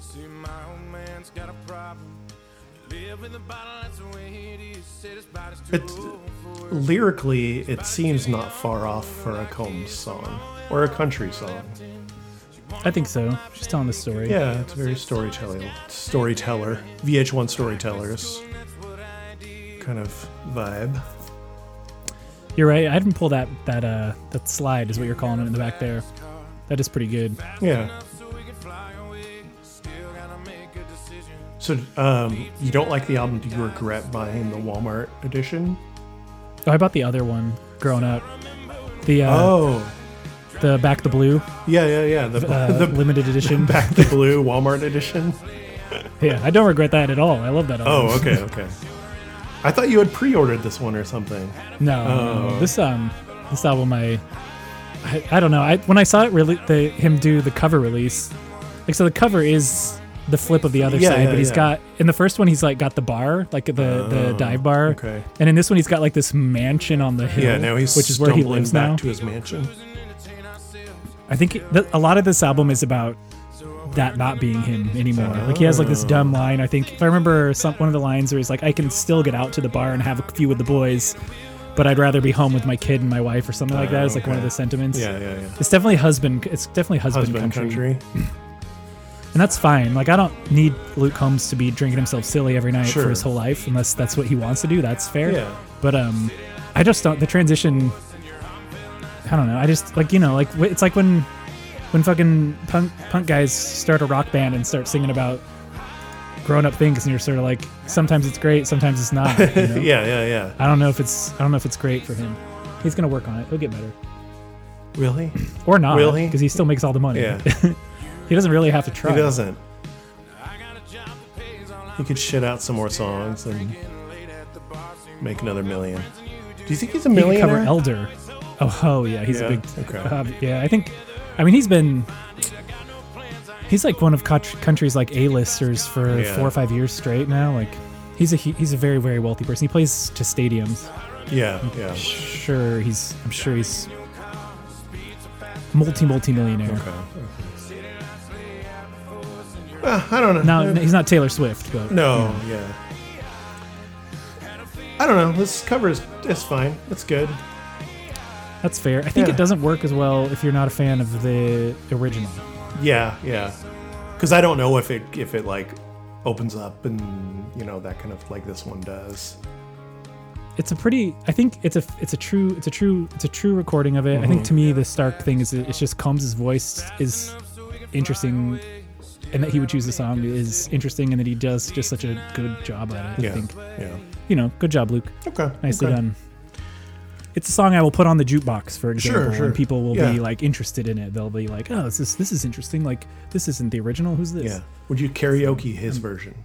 See, my old man's got a problem. Live in the bottle, that's the way it is. Said his body's too It, old for it. Lyrically, it seems not far off for a Combs song or a country song. I think so. She's telling the story. Yeah, it's very storyteller, storyteller, VH1 storytellers kind of vibe. You're right. I didn't pull that that uh that slide is what you're calling it in the back there. That is pretty good. Yeah. So we can fly away. Still gotta make a decision. So, um, you don't like the album? Do you regret buying the Walmart edition? Oh, I bought the other one growing up. The uh, oh, the Back the Blue yeah, yeah, yeah. The, uh, the limited edition. Back the Blue Walmart edition. yeah, I don't regret that at all. I love that. Album. Oh, okay, okay. I thought you had pre-ordered this one or something. No. Oh. this um this album I, I I don't know. I when I saw it really the him do the cover release, like so the cover is the flip of the other Yeah, side, yeah, but he's yeah. got in the first one he's like got the bar like the the Oh, dive bar, Okay. and in this one he's got like this mansion on the hill, Yeah, now he's which is where he lives back now. to his mansion. I think th- a lot of this album is about that not being him anymore. Like he has like this Oh. dumb line. I think if I remember some one of the lines where he's like, "I can still get out to the bar and have a few with the boys, but I'd rather be home with my kid and my wife or something like that." Is like one of the oh, sentiments. Yeah, yeah, yeah. It's definitely husband. It's definitely husband, Husband country. country. and that's fine. Like I don't need Luke Combs to be drinking himself silly every night Sure. for his whole life, unless that's what he wants to do. That's fair. Yeah. But um, I just don't. The transition. I don't know. I just like you know like it's like when when fucking punk punk guys start a rock band and start singing about grown up things, and you're sort of like sometimes it's great, sometimes it's not. you know? yeah, yeah, yeah. I don't know if it's I don't know if it's great for him. He's gonna work on it. He'll get better, Really? or not, really because he still makes all the money. Yeah. he doesn't really have to try. He doesn't. He could shit out some more songs and make another million. Do you think he's a He could millionaire? cover Elder. Oh, oh yeah, he's Yeah, a big. okay. uh, yeah, I think. I mean, he's been. He's like one of country, country's like A-listers for Yeah. four or five years straight now. Like, he's a he- he's a very very wealthy person. He plays to stadiums. yeah, yeah. Sure, he's I'm sure he's multi multi millionaire. Okay. Well, I don't know. Now he's not Taylor Swift, but No, yeah. I don't know. This cover is it's fine. It's good. that's fair. I think Yeah. it doesn't work as well if you're not a fan of the original. Yeah, yeah. Because I don't know if it if it like opens up and you know that kind of like this one does. it's a pretty i think it's a it's a true it's a true it's a true recording of it i think mm-hmm. to me the stark thing is that it's just combs' voice is interesting and that he would choose the song is interesting and that he does just such a good job at it Yeah, i think. Yeah. you know good job luke. Okay. nicely okay. done. It's a song i will put on the jukebox for example sure. and people will be like interested in it. They'll be like oh this is this is interesting. Like this isn't the original. Who's this? Yeah. Would you karaoke his version?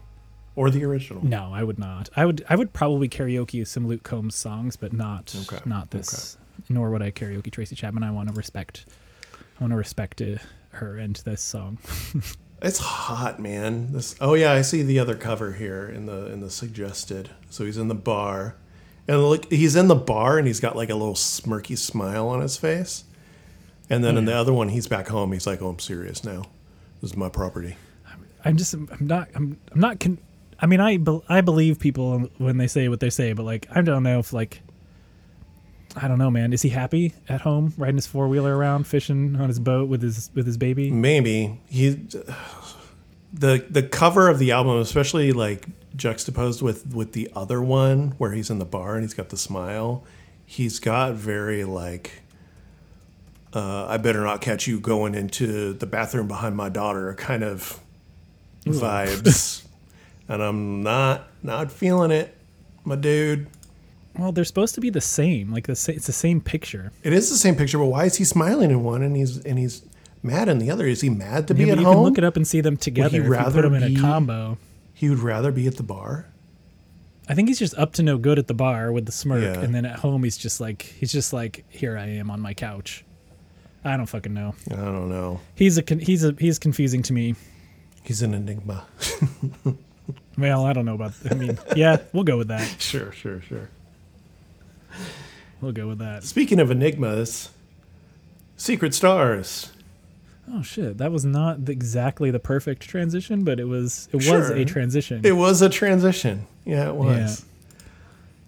Or the original? no i would not. I would i would probably karaoke some luke combs songs but not Okay, not this. nor would i karaoke tracy chapman. I want to respect i want to respect uh, her and this song It's hot, man. This. Oh yeah, I see the other cover here in the in the suggested. So he's in the bar, and look, he's in the bar, and he's got like a little smirky smile on his face. And then in the other one, he's back home. He's like, "Oh, I'm serious now. This is my property." i'm just i'm not i'm, I'm not con- i mean i be- i believe people when they say what they say but like i don't know if like i don't know man is he happy at home riding his four-wheeler around fishing on his boat with his with his baby Maybe he. The the cover of the album, especially like juxtaposed with with the other one where he's in the bar and he's got the smile, he's got very like. Uh, I better not catch you going into the bathroom behind my daughter kind of vibes, and I'm not not feeling it, my dude. Well they're supposed to be the same like the sa- it's the same picture It is the same picture, but why is he smiling in one and he's and he's mad in the other? Is he mad to Yeah, be at you home? can look it up and see them together if you rather put them in be- a combo He would rather be at the bar. I think he's just up to no good at the bar with the smirk, Yeah. and then at home he's just like he's just like here I am on my couch. I don't fucking know. I don't know. He's a he's a he's confusing to me. He's an enigma. Well, I don't know about. I mean, yeah, we'll go with that. sure, sure, sure. We'll go with that. Speaking of enigmas, Secret Stars. Oh shit, that was not the- exactly the perfect transition, but it was it was a transition. It was a transition. Yeah, it was.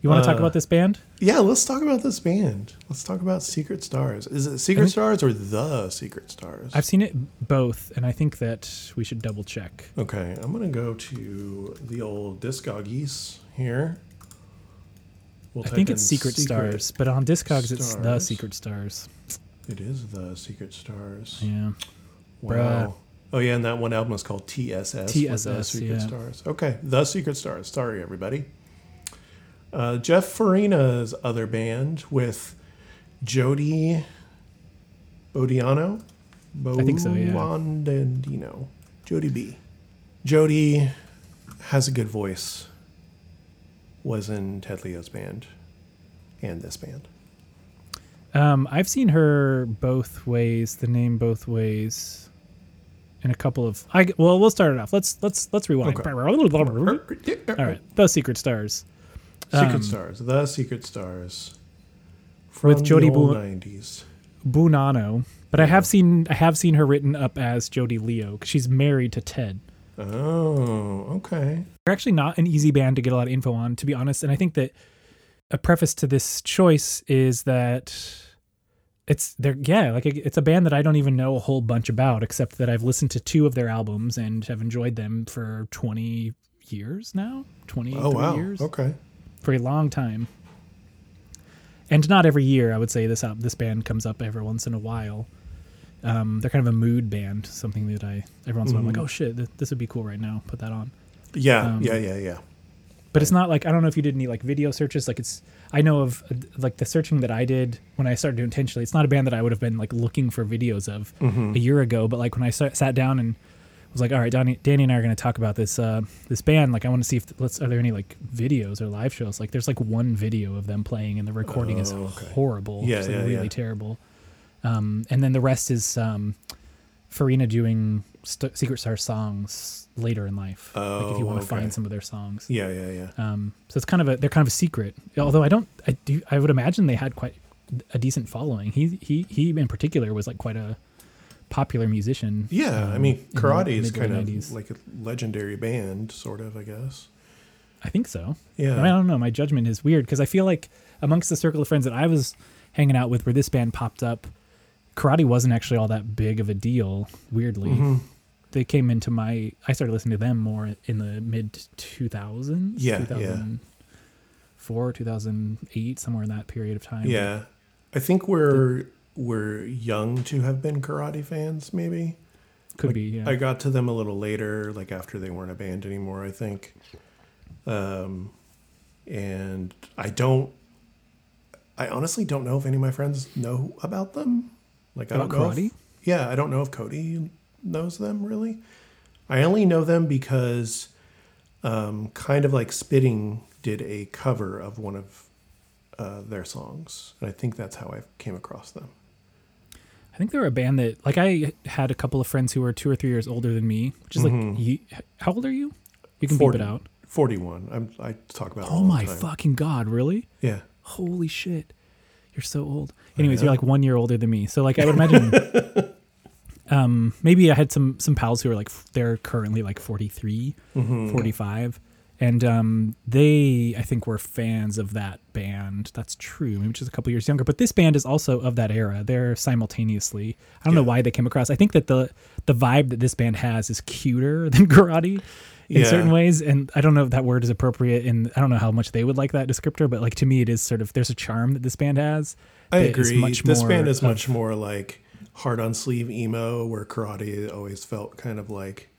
you want to talk uh, about this band? Yeah. let's talk about this band. Let's talk about Secret Stars. Is it Secret think- Stars or the Secret Stars? I've seen it both, and I think that we should double check. Okay, I'm gonna go to the old Discogs here. We'll I think it's Secret, Stars, but on Discogs it's the Secret Stars. It is the Secret Stars. Yeah. Wow. Oh yeah, and that one album is called TSS. for The Secret yeah. Stars. Okay, The Secret Stars. Sorry, everybody. Uh, Geoff Farina's other band with Jody Bodiano. I think so, yeah. Bondandino. Jody B. Jody has a good voice. Was in Ted Leo's band and this band. Um, I've seen her both ways. The name both ways. In a couple of, I well, we'll start it off. Let's let's let's rewind. Okay. All right, the Secret Stars. Secret Um, Stars. The Secret Stars. With From Jody the old Bou- 90s. Bunano, but I have seen I have seen her written up as Jody Leo 'cause she's married to Ted. Oh, okay. They're actually not an easy band to get a lot of info on, to be honest. And I think that a preface to this choice is that it's they're yeah like it's a band that I don't even know a whole bunch about, except that I've listened to two of their albums and have enjoyed them for twenty years now, twenty Oh, wow. years Okay. for a long time. And not every year, I would say this out this band comes up every once in a while. Um, they're kind of a mood band, something that I every once in a while I'm like, oh shit, th- this would be cool right now. Put that on. Yeah, Um, yeah, yeah, yeah. But it's not like I don't know if you did any like video searches. Like it's I know of uh, like the searching that I did when I started doing intentionally. It's not a band that I would have been like looking for videos of Mm-hmm. a year ago. But like when I sa- sat down and was like, all right, Danny, Danny and I are going to talk about this uh, this band. Like I want to see if let's are there any like videos or live shows. Like there's like one video of them playing and the recording is Oh, okay. horrible. Yeah, it's like yeah, really yeah. terrible. Um, and then the rest is um, Farina doing st- Secret Star songs later in life. like if you Oh, want to okay. find some of their songs. Yeah, yeah, yeah. Um, so it's kind of a they're kind of a secret. Although I don't, I do, I would imagine they had quite a decent following. He he he in particular was like quite a popular musician. Yeah, I um, mean, in the karate is kind of 90s. like a legendary band, sort of, I guess. I think so. Yeah. I, mean, I don't know. My judgment is weird because I feel like amongst the circle of friends that I was hanging out with, where this band popped up, karate wasn't actually all that big of a deal. Weirdly, Mhm. they came into my. I started listening to them more in the mid two thousands. Yeah, yeah. 2004, 2008, somewhere in that period of time. Yeah. I think we're we're young to have been karate fans, maybe. could Like, be. Yeah. I got to them a little later, like after they weren't a band anymore, I think. Um, and I don't, I honestly don't know if any of my friends know about them. Like, I don't know. if- yeah, I don't know if Cody knows them really. I only know them because, um, kind of like Spitting did a cover of one of uh, their songs. And I think that's how I came across them. I think they're a band that, like, I had a couple of friends who were two or three years older than me, which is like, you, how old are you? You can beep it out. 41. I'm, I talk about Oh my fucking god! Really? Yeah. Holy shit! You're so old. Anyways, you're like one year older than me, so like I would imagine. um, maybe I had some some pals who are like f- they're currently like 43, Mm-hmm. 45, and um, they I think were fans of that band. That's true. Maybe just a couple years younger, but this band is also of that era. They're simultaneously. I don't know why they came across. I think that the the vibe that this band has is cuter than karate in Yeah. certain ways and i don't know if that word is appropriate and i don't know how much they would like that descriptor but like to me it is sort of there's a charm that this band has I agree. much This more band is of- much more like hard on sleeve emo, where karate always felt kind of like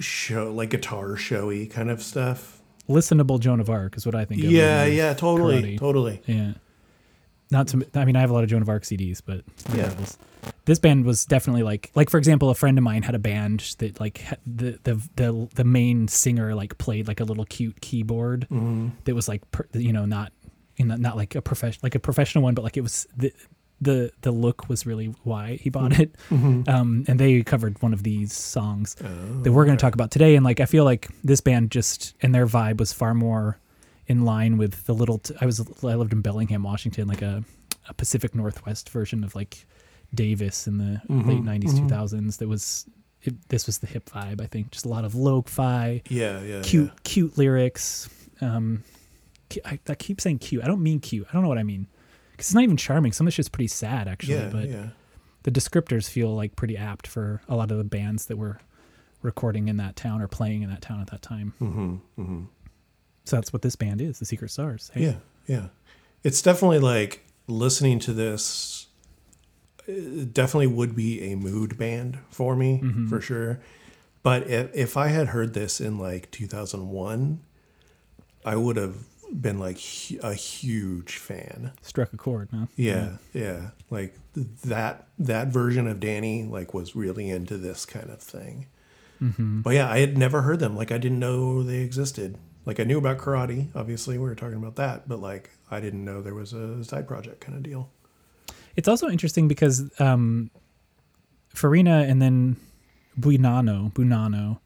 show, like guitar showy kind of stuff. listenable joan of arc is what i think of Yeah, yeah, totally, karate. totally. yeah not to i mean i have a lot of joan of arc cds but Yeah. regardless. this band was definitely like like for example a friend of mine had a band that like the the the, the main singer like played like a little cute keyboard Mm-hmm. that was like per, you know not in not like a profession like a professional one but like it was the the the look was really why he bought it um and they covered one of these songs Oh, that we're going to talk about today and like i feel like this band just and their vibe was far more in line with the little t- i was i lived in bellingham washington like a, a pacific northwest version of like davis in the late 90s 2000s that was it, this was the hip vibe i think. Just a lot of lo-fi Yeah, yeah, cute cute lyrics. Um I, I keep saying cute i don't mean cute i don't know what i mean. Because it's not even charming. Some of this shit's pretty sad actually yeah, but yeah. the descriptors feel like pretty apt for a lot of the bands that were recording in that town or playing in that town at that time. Mm-hmm, mm-hmm. So that's what this band is the secret stars hey Yeah, yeah. It's definitely like listening to this. it definitely would be a mood band for me mm-hmm. for sure. But if, if I had heard this in like 2001, I would have been like a huge fan. Struck a chord, no? Yeah, yeah. Like that that version of Danny like was really into this kind of thing. Mm-hmm. But yeah, I had never heard them. Like I didn't know they existed. Like I knew about karate, obviously we were talking about that, but like I didn't know there was a side project kind of deal. It's also interesting because um, Farina and then Buinano, Bunano.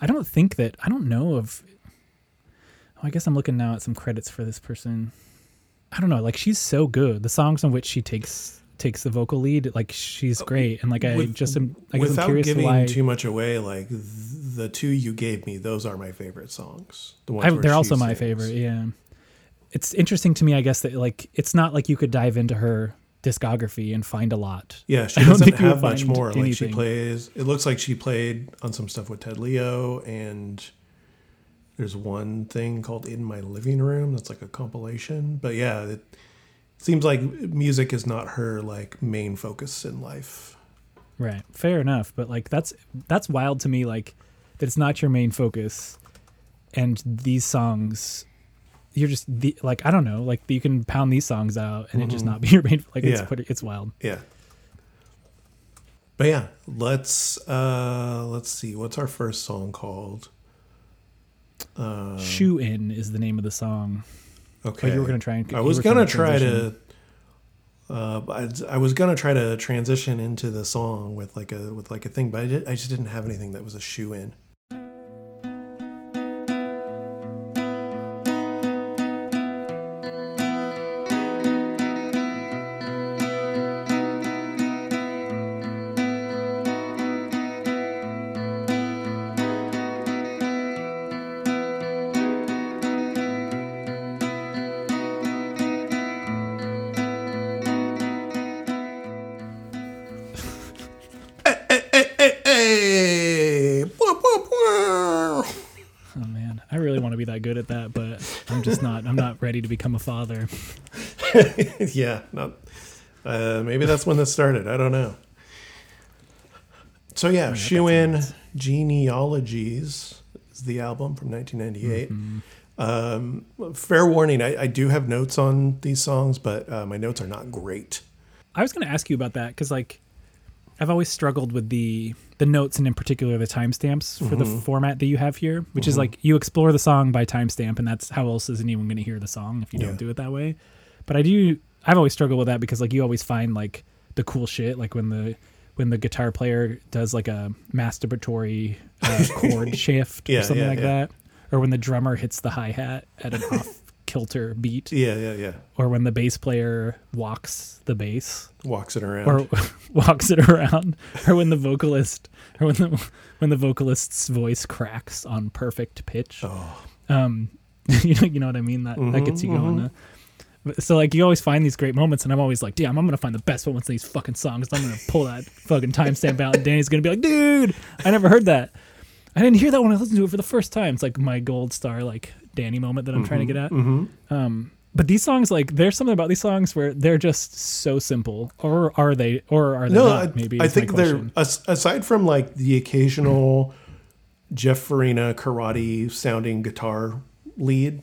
I don't think that I don't know of. Oh, I guess I'm looking now at some credits for this person. I don't know. Like she's so good. The songs in which she takes takes the vocal lead, like she's oh, great. And like I With- just am. I guess I'm Without curious giving why. too much away, like th- the two you gave me, those are my favorite songs. The ones I, they're also my favorite. Yeah, it's interesting to me. I guess that like it's not like you could dive into her discography and find a lot. Yeah, she doesn't have much more. Like she plays. It looks like she played on some stuff with Ted Leo, and there's one thing called "In My Living Room" that's like a compilation. But yeah, it seems like music is not her like main focus in life. Right. Fair enough, but like that's that's wild to me like that it's not your main focus and these songs you're just the, like I don't know, like you can pound these songs out and it just not be your main like it's Yeah. pretty, it's wild. Yeah. But yeah, let's uh let's see. What's our first song called? Uh, Shoe in is the name of the song. Okay. Oh, you were gonna try and I was gonna try to. Uh, I, I was gonna try to transition into the song with like a with like a thing, but I, did, I just didn't have anything that was a shoe in. Become a father. yeah, not. Uh, maybe that's when this started. I don't know. So yeah, shoe in genealogies is the album from 1998. Um, fair warning, I, I do have notes on these songs, but uh, my notes are not great. I was going to ask you about that because, like, I've always struggled with the the notes and in particular the timestamps for the format that you have here, which is like you explore the song by timestamp, and that's how else is anyone going to hear the song if you Yeah. don't do it that way. But I do. I've always struggled with that because like you always find like the cool shit, like when the when the guitar player does like a masturbatory uh, chord shift Yeah, or something yeah, like that, or when the drummer hits the hi hat at an off kilter beat, Yeah, yeah, yeah. or when the bass player walks the bass Walks it around. or walks it around, or when the vocalist, or when the when the vocalist's voice cracks on perfect pitch. oh, Um, you know, you know what I mean. That that gets you Mhm, going. uh, but- so like you always find these great moments, and I'm always like, damn, I'm gonna find the best moments in these fucking songs. I'm gonna pull that fucking timestamp out, and Danny's gonna be like, dude, I never heard that. I didn't hear that when I listened to it for the first time. It's like my gold star, like Danny moment that I'm trying to get at. mhm. Um, but these songs, like, there's something about these songs where they're just so simple, or are they, or are they No, not? I, maybe I think they're aside from like the occasional Geoff Farina karate sounding guitar lead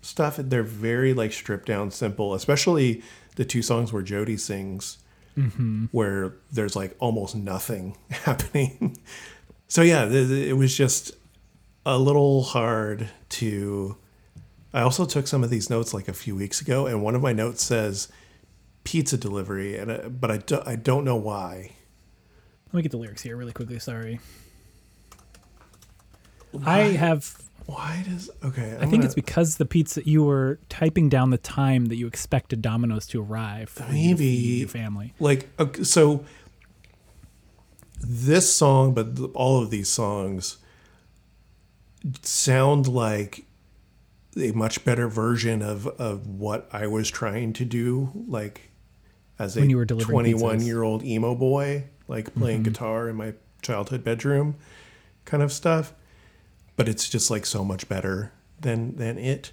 stuff. They're very like stripped down, simple. Especially the two songs where Jody sings, Mm-hmm. where there's like almost nothing happening. so yeah, it was just a little hard to. I also took some of these notes like a few weeks ago, and one of my notes says pizza delivery, and uh, but I, do, I don't know why. Let me get the lyrics here really quickly. Sorry. I have. Why does okay? I think it's because the pizza you were typing down the time that you expected Domino's to arrive for Maybe. your family. like okay, so. This song, but th- all of these songs sound like a much better version of of what I was trying to do, like as a When were delivering 21 year old emo boy, like mm-hmm. playing guitar in my childhood bedroom, kind of stuff. But it's just like so much better than than it.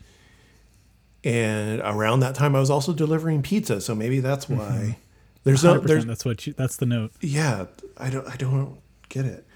And around that time, I was also delivering pizza, so maybe that's why mm-hmm. There's no 100% there's that's what you, that's the note. yeah, I don't I don't get it.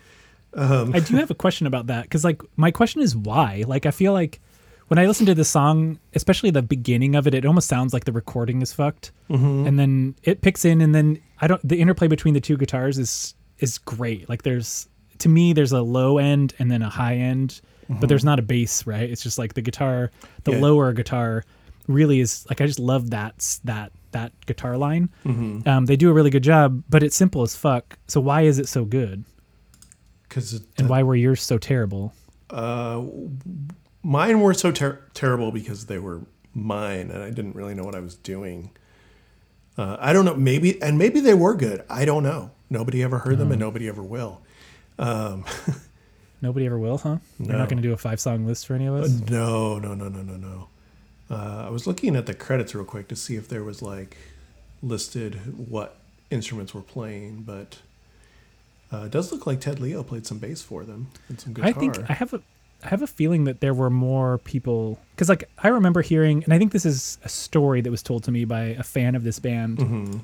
I do have a question about that because, like, my question is why. Like, I feel like when I listen to the song, especially the beginning of it, it almost sounds like the recording is fucked, Mm-hmm. and then it picks in, and then I don't. The interplay between the two guitars is is great. Like, there's to me, there's a low end and then a high end, but there's not a bass, right? It's just like the guitar, the Mm-hmm. Yeah. lower guitar, really is like I just love that that that guitar line. Mm-hmm. Um, they do a really good job, but it's simple as fuck. So why is it so good? Because And why were yours so terrible? uh, mine were so ter- terrible because they were mine, and I didn't really know what I was doing. Uh, I don't know. Maybe and maybe they were good. I don't know. Nobody ever heard them, and nobody ever will. Nobody ever will, huh? You're not going to do a five song list for any of us? No, no, no, no, no, no. Uh, I was looking at the credits real quick to see if there was like listed what instruments were playing, but uh, it does look like Ted Leo played some bass for them and some guitar. I think I have a I have a feeling that there were more people because like I remember hearing, and I think this is a story that was told to me by a fan of this band Mm-hmm.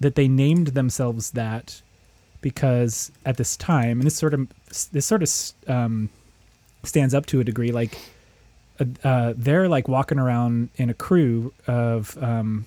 that they named themselves that because at this time, and this sort of this sort of um, stands up to a degree, like uh, uh, they're like walking around in a crew of um,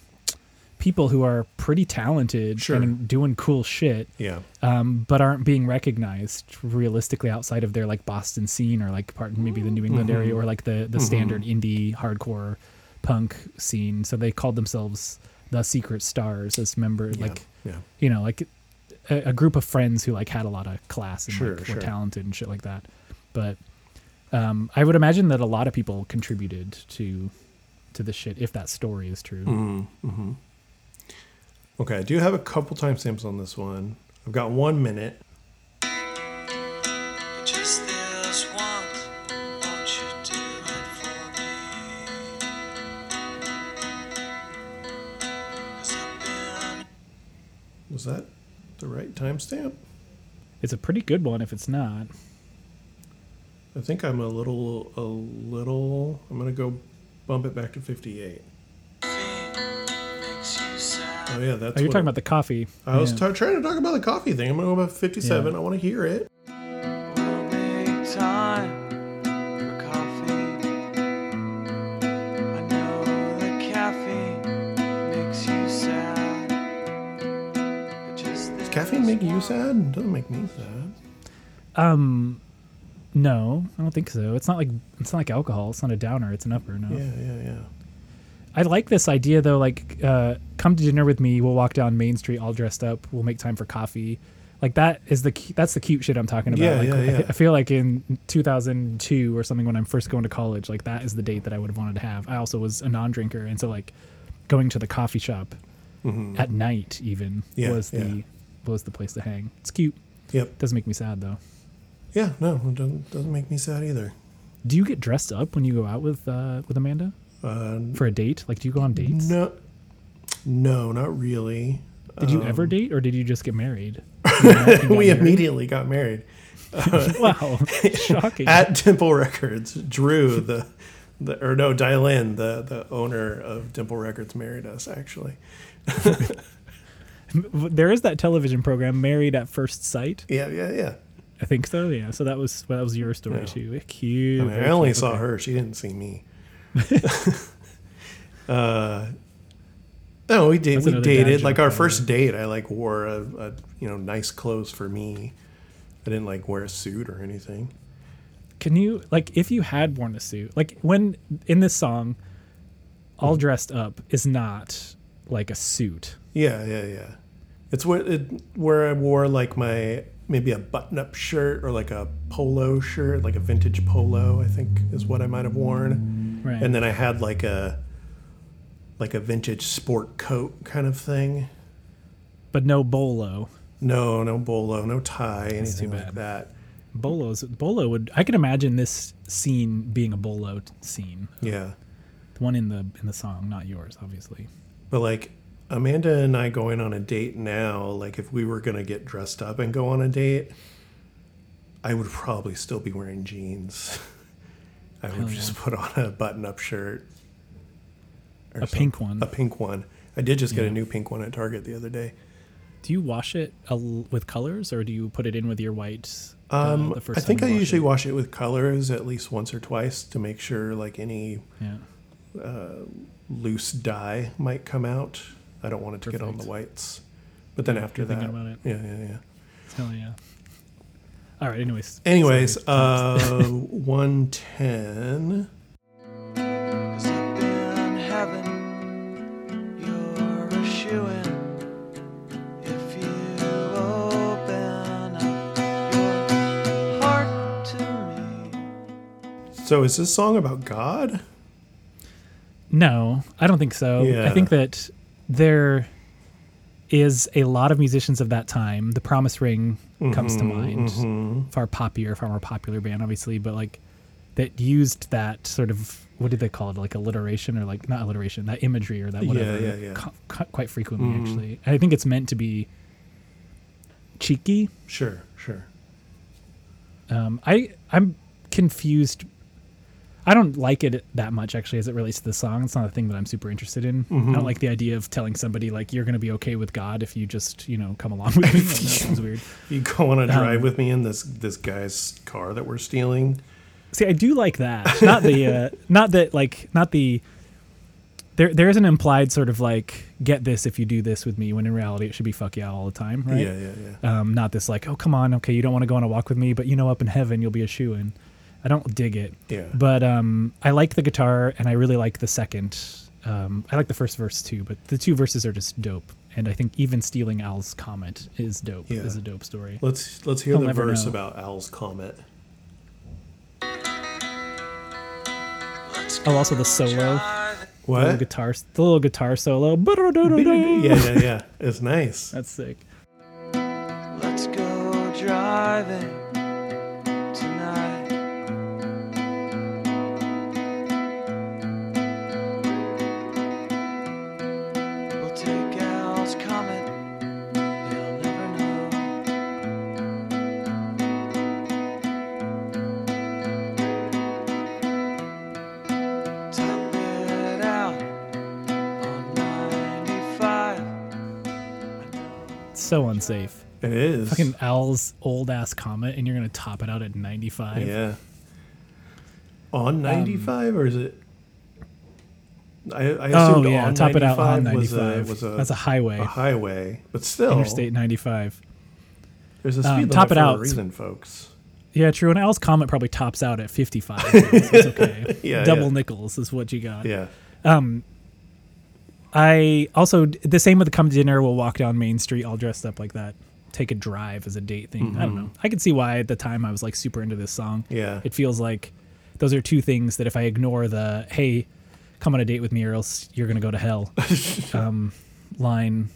people who are pretty talented Sure. and doing cool shit yeah, um, but aren't being recognized realistically outside of their like Boston scene or like part maybe the New England area or like the the standard indie hardcore punk scene. So they called themselves the Secret Stars as member yeah, like yeah. you know like a, a group of friends who like had a lot of class and Sure, like, sure. were talented and shit like that. But um, I would imagine that a lot of people contributed to to the shit if that story is true. Mm-hmm. Okay, I do have a couple timestamps on this one. I've got one minute. Just this once, won't you do it for me? 'Cause been Was that the right timestamp? It's a pretty good one if it's not. I think I'm a little, a little. I'm gonna go bump it back to 58. Makes you sad. Oh yeah, that's. Oh, you're talking about the coffee. I was Yeah. ta- trying to talk about the coffee thing. I'm gonna go about 57. Yeah. I want to hear it. Time coffee. I know the caffeine makes you sad. Does caffeine make you sad? It doesn't make me sad. Um, no, I don't think so. It's not like it's not like alcohol. It's not a downer. It's an upper. No. Yeah, yeah, yeah. I like this idea though. Like, uh, come to dinner with me. We'll walk down Main Street all dressed up. We'll make time for coffee. Like that is the that's the cute shit I'm talking about. Yeah, like, yeah, I yeah. I feel like in 2002 or something when I'm first going to college, like that is the date that I would have wanted to have. I also was a non-drinker, and so like going to the coffee shop at night even Mm-hmm. Yeah, was the yeah. was the place to hang. It's cute. Yep. Doesn't make me sad though. Yeah, no, it doesn't, doesn't make me sad either. Do you get dressed up when you go out with uh, with Amanda Uh, for a date? Like, do you go on dates? no, no, not really. Did you ever date, or did you just get married? we immediately got married wow, shocking. at Dimple Records. Drew, the, the or no, Dylan, the the owner of Dimple Records, married us actually. there is that television program, Married at First Sight. Yeah, yeah, yeah. I think so. Yeah. So that was that was your story Yeah. too. Cute. I, mean, I only cute. saw Okay. her; she didn't see me. uh, no, we did. That's We dated. Like our first date, I like wore a, a you know nice clothes for me. I didn't like wear a suit or anything. Can you like if you had worn a suit, like when in this song, all dressed up is not like a suit. Yeah, yeah, yeah. It's where it, where I wore like my maybe a button-up shirt or like a polo shirt, like a vintage polo. I think is what I might have worn, Right. and then I had like a like a vintage sport coat kind of thing. but no bolo. No, no bolo, no tie, That's anything like that. Bolos. Bolo would. I can imagine this scene being a bolo t- scene. Yeah, The one in the in the song, not yours, obviously. but like Amanda and I going on a date now, like if we were gonna get dressed up and go on a date, I would probably still be wearing jeans. I would Hell just yeah. put on a button-up shirt. or A pink one. A pink one. I did just get Yeah. a new pink one at Target the other day. do you wash it with colors or do you put it in with your white? uh, Um, the first I think I time you wash usually it? wash it with colors at least once or twice to make sure like any Yeah. loose dye might come out. I don't want it to get on the whites. But then after You're that, about it. yeah, yeah, yeah. Hell yeah. All right. Anyways. Anyways, uh, one ten. Cause up in heaven, you're a shoo-in. If you open up your heart to me. So is this song about God? No, I don't think so. Yeah. I think that there is a lot of musicians of that time. The Promise Ring mm-hmm, comes to mind. Mm-hmm. Far popular, far more popular band, obviously, but like that used that sort of what did they call it? Like alliteration or like not alliteration, that imagery or that whatever. yeah, yeah. co- co- quite frequently, mm-hmm. actually. I think it's meant to be cheeky. Sure, sure. Um, I I'm confused. I don't like it that much actually as it relates to the song. It's not a thing that I'm super interested in. I don't like the idea of telling somebody like you're going to be okay with God if you just you know come along with me. that sounds weird. You go on a drive Um, with me in this this guy's car that we're stealing. See, I do like that. Not the uh, not that like not the. There there is an implied sort of like get this if you do this with me when in reality it should be fuck yeah all the time, right? Yeah, yeah, yeah. Um, not this like oh come on okay you don't want to go on a walk with me but you know up in heaven you'll be a shoe in. I don't dig it. Yeah. But um, I like the guitar, and I really like the second. Um, I like the first verse too, but the two verses are just dope. And I think even stealing Al's comment is dope. Yeah. Is a dope story. Let's let's hear He'll the never verse know. about Al's comet. Oh, also the solo, the little What? guitar, the little guitar solo. yeah, yeah, yeah. It's nice. That's sick. Let's go driving unsafe. It is. Fucking Al's old ass comet, and you're gonna top it out at 95. yeah. Um, On ninety five or is it? I, I Oh yeah, on top it out on 95 was a- Was a, That's a highway. a highway, but still, Interstate 95. there's a speed Um, limit top it for out. a reason, folks. Yeah, true. And Al's comet probably tops out at 55. so it's okay. Yeah, Double yeah. nickels is what you got. Yeah, I also the same with the come to dinner. We'll walk down Main Street all dressed up like that. Take a drive as a date thing. I don't know. I could see why at the time I was like super into this song. Mm-hmm. Yeah. It feels like those are two things that if I ignore the hey, come on a date with me or else you're gonna go to hell um, line.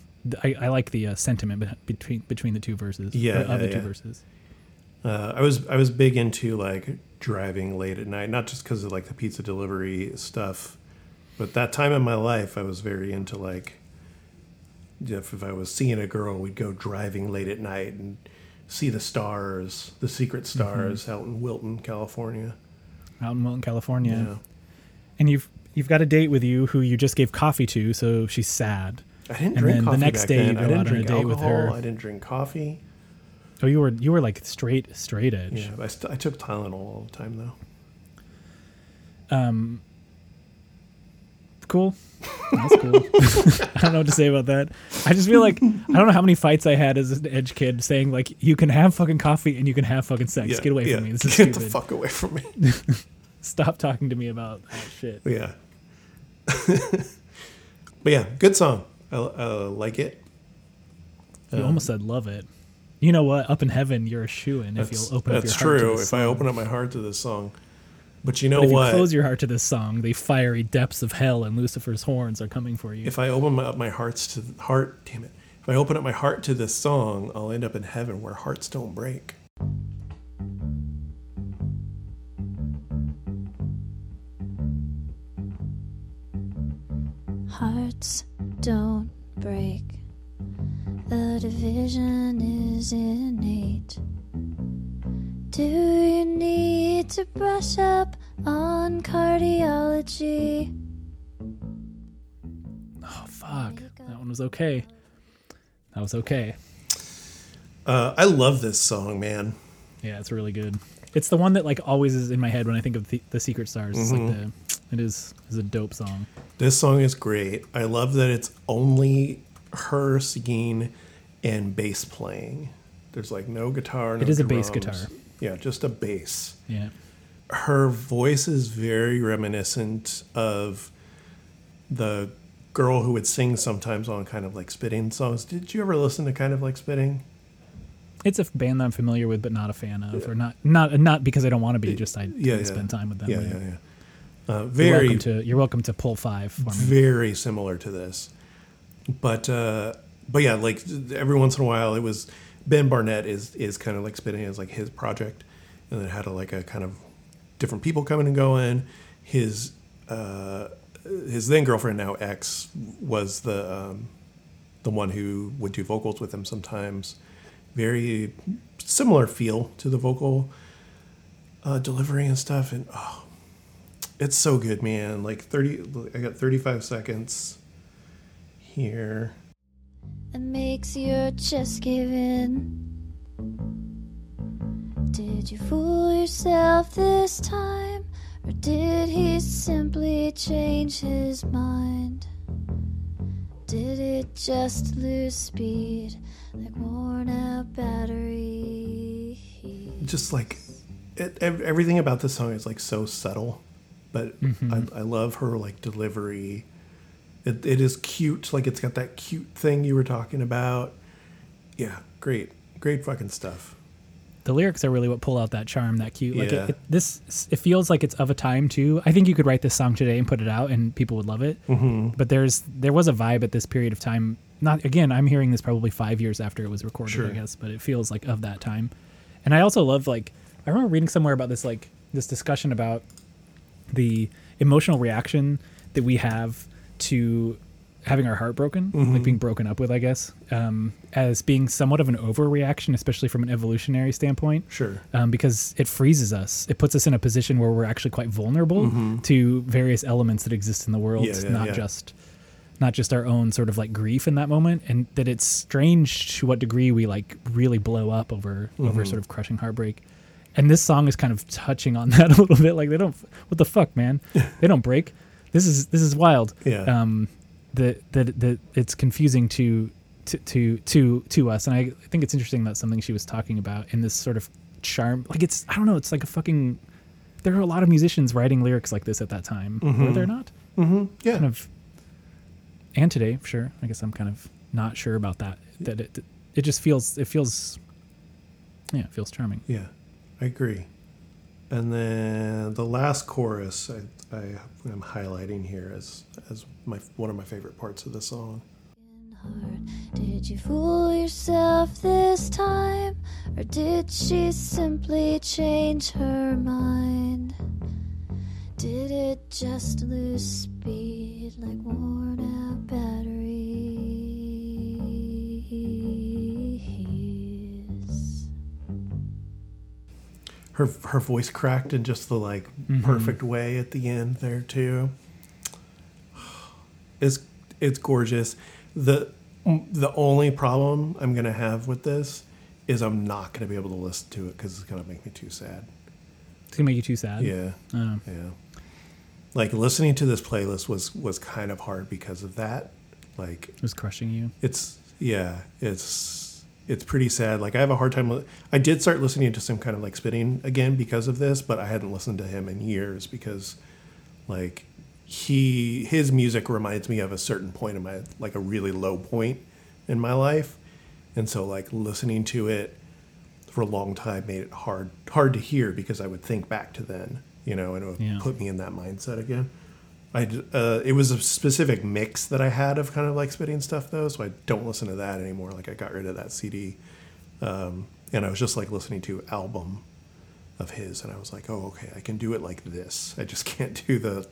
I, I like the uh, sentiment between between the two verses. Yeah, uh, of yeah, the two yeah. verses. uh, I was I was big into like driving late at night, not just because of like the pizza delivery stuff, but that time in my life I was very into like if, if I was seeing a girl, we'd go driving late at night and see the stars, the secret Mm-hmm. stars out in Wilton, California. Out in Wilton, California. Yeah. and you've you've got a date with you who you just gave coffee to, so she's sad. I didn't And drink then the coffee next back day then. you go I didn't out on a drink alcohol. her. I didn't drink coffee. Oh, you were you were like straight straight edge. Yeah, I, st- I took Tylenol all the time though. Um, cool. That's cool. I don't know what to say about that. I just feel like I don't know how many fights I had as an edge kid saying like you can have fucking coffee and you can have fucking sex. Yeah, Get away yeah. from me. This is Get stupid. the fuck away from me. Stop talking to me about that shit. Yeah. but yeah, good song. I uh, like it. You almost said love it. You know what? Up in heaven, you're a shoe in if you'll open up that's your heart true. If I open up my heart to this song, but you know But if what? you close your heart to this song, the fiery depths of hell and Lucifer's horns are coming for you. if I open my, up my hearts to heart, damn it. If I open up my heart to this song, I'll end up in heaven where hearts don't break. Hearts don't break. The division is innate. Do you need to brush up on cardiology? oh fuck, that one was okay. That was okay. Uh, I love this song, man. Yeah, it's really good. It's the one that like always is in my head when I think of the, the Secret Stars. It's like the it is is a dope song. This song is great. I love that it's only her singing and bass playing. There's like no guitar. No It is a bass guitar. Yeah, just a bass. Yeah. Her voice is very reminiscent of the girl who would sing sometimes on kind of like spitting songs. Did you ever listen to kind of like spitting? It's a band that I'm familiar with but not a fan of or not not not because I don't want to be, just I Yeah, yeah. spend time with them. Yeah, yeah, yeah. Uh, You're very, welcome to you're welcome to pull 5 for me. very similar to this but uh but yeah like every once in a while it was ben barnett is is kind of like spinning as like his project and then had a, like a kind of different people coming and going his uh his then girlfriend now ex was the um the one who would do vocals with him sometimes very similar feel to the vocal uh, delivery and stuff and oh it's so good, man. Like 30 I got 35 seconds here. That makes your chest give in. Did you fool yourself this time? Or did he simply change his mind? Did it just lose speed like worn out battery? Just like it, everything about this song is like so subtle, but mm-hmm. I, I love her like delivery. It, it is cute, like it's got that cute thing you were talking about. Yeah, great, great fucking stuff. the lyrics are really what pull out that charm, that cute. Like Yeah. it, it, this, it feels like it's of a time too. I think you could write this song today and put it out, and people would love it. Mm-hmm. But there's there was a vibe at this period of time. Not again, I'm hearing this probably five years after it was recorded, Sure. I guess, but it feels like of that time. And I also love like I remember reading somewhere about this like this discussion about the emotional reaction that we have to having our heart broken, like being broken up with, I guess, um, as being somewhat of an overreaction, especially from an evolutionary standpoint. Sure. Um, because it freezes us. It puts us in a position where we're actually quite vulnerable to various elements that exist in the world, Yeah, yeah, not yeah. just not just our own sort of like grief in that moment, and that it's strange to what degree we like really blow up over Mm-hmm. over sort of crushing heartbreak. And this song is kind of touching on that a little bit. Like they don't, what the fuck, man? they don't break. This is this is wild. Yeah. Um, that that that it's confusing to to to to to us, and I think it's interesting that something she was talking about in this sort of charm. Like it's I don't know. It's like a fucking. There are a lot of musicians writing lyrics like this at that time. Were there not? Mm-hmm. Yeah. Kind of. And today, sure. I guess I'm kind of not sure about that. That it it just feels it feels. Yeah, it feels charming. Yeah, I agree. And then the last chorus I, I am highlighting here as as my one of my favorite parts of the song. Did you fool yourself this time? Or did she simply change her mind? Did it just lose speed like worn out Her her voice cracked in just the like mm-hmm. perfect way at the end there too. It's it's gorgeous. The the only problem I'm gonna have with this is I'm not gonna be able to listen to it because it's gonna make me too sad. It's gonna make you too sad. Yeah. Oh. Yeah. Like listening to this playlist was was kind of hard because of that. Like it was crushing you. it's yeah, it's it's pretty sad. Like I have a hard time. li- I did start listening to some kind of like spitting again because of this, but I hadn't listened to him in years because like he his music reminds me of a certain point in my like a really low point in my life, and so like listening to it for a long time made it hard hard to hear because I would think back to then, you know, and it would Yeah. put me in that mindset again. I uh, it was a specific mix that I had of kind of like spitting stuff though, so I don't listen to that anymore. Like I got rid of that CD, um, and I was just like listening to album of his, and I was like, oh okay, I can do it like this. I just can't do the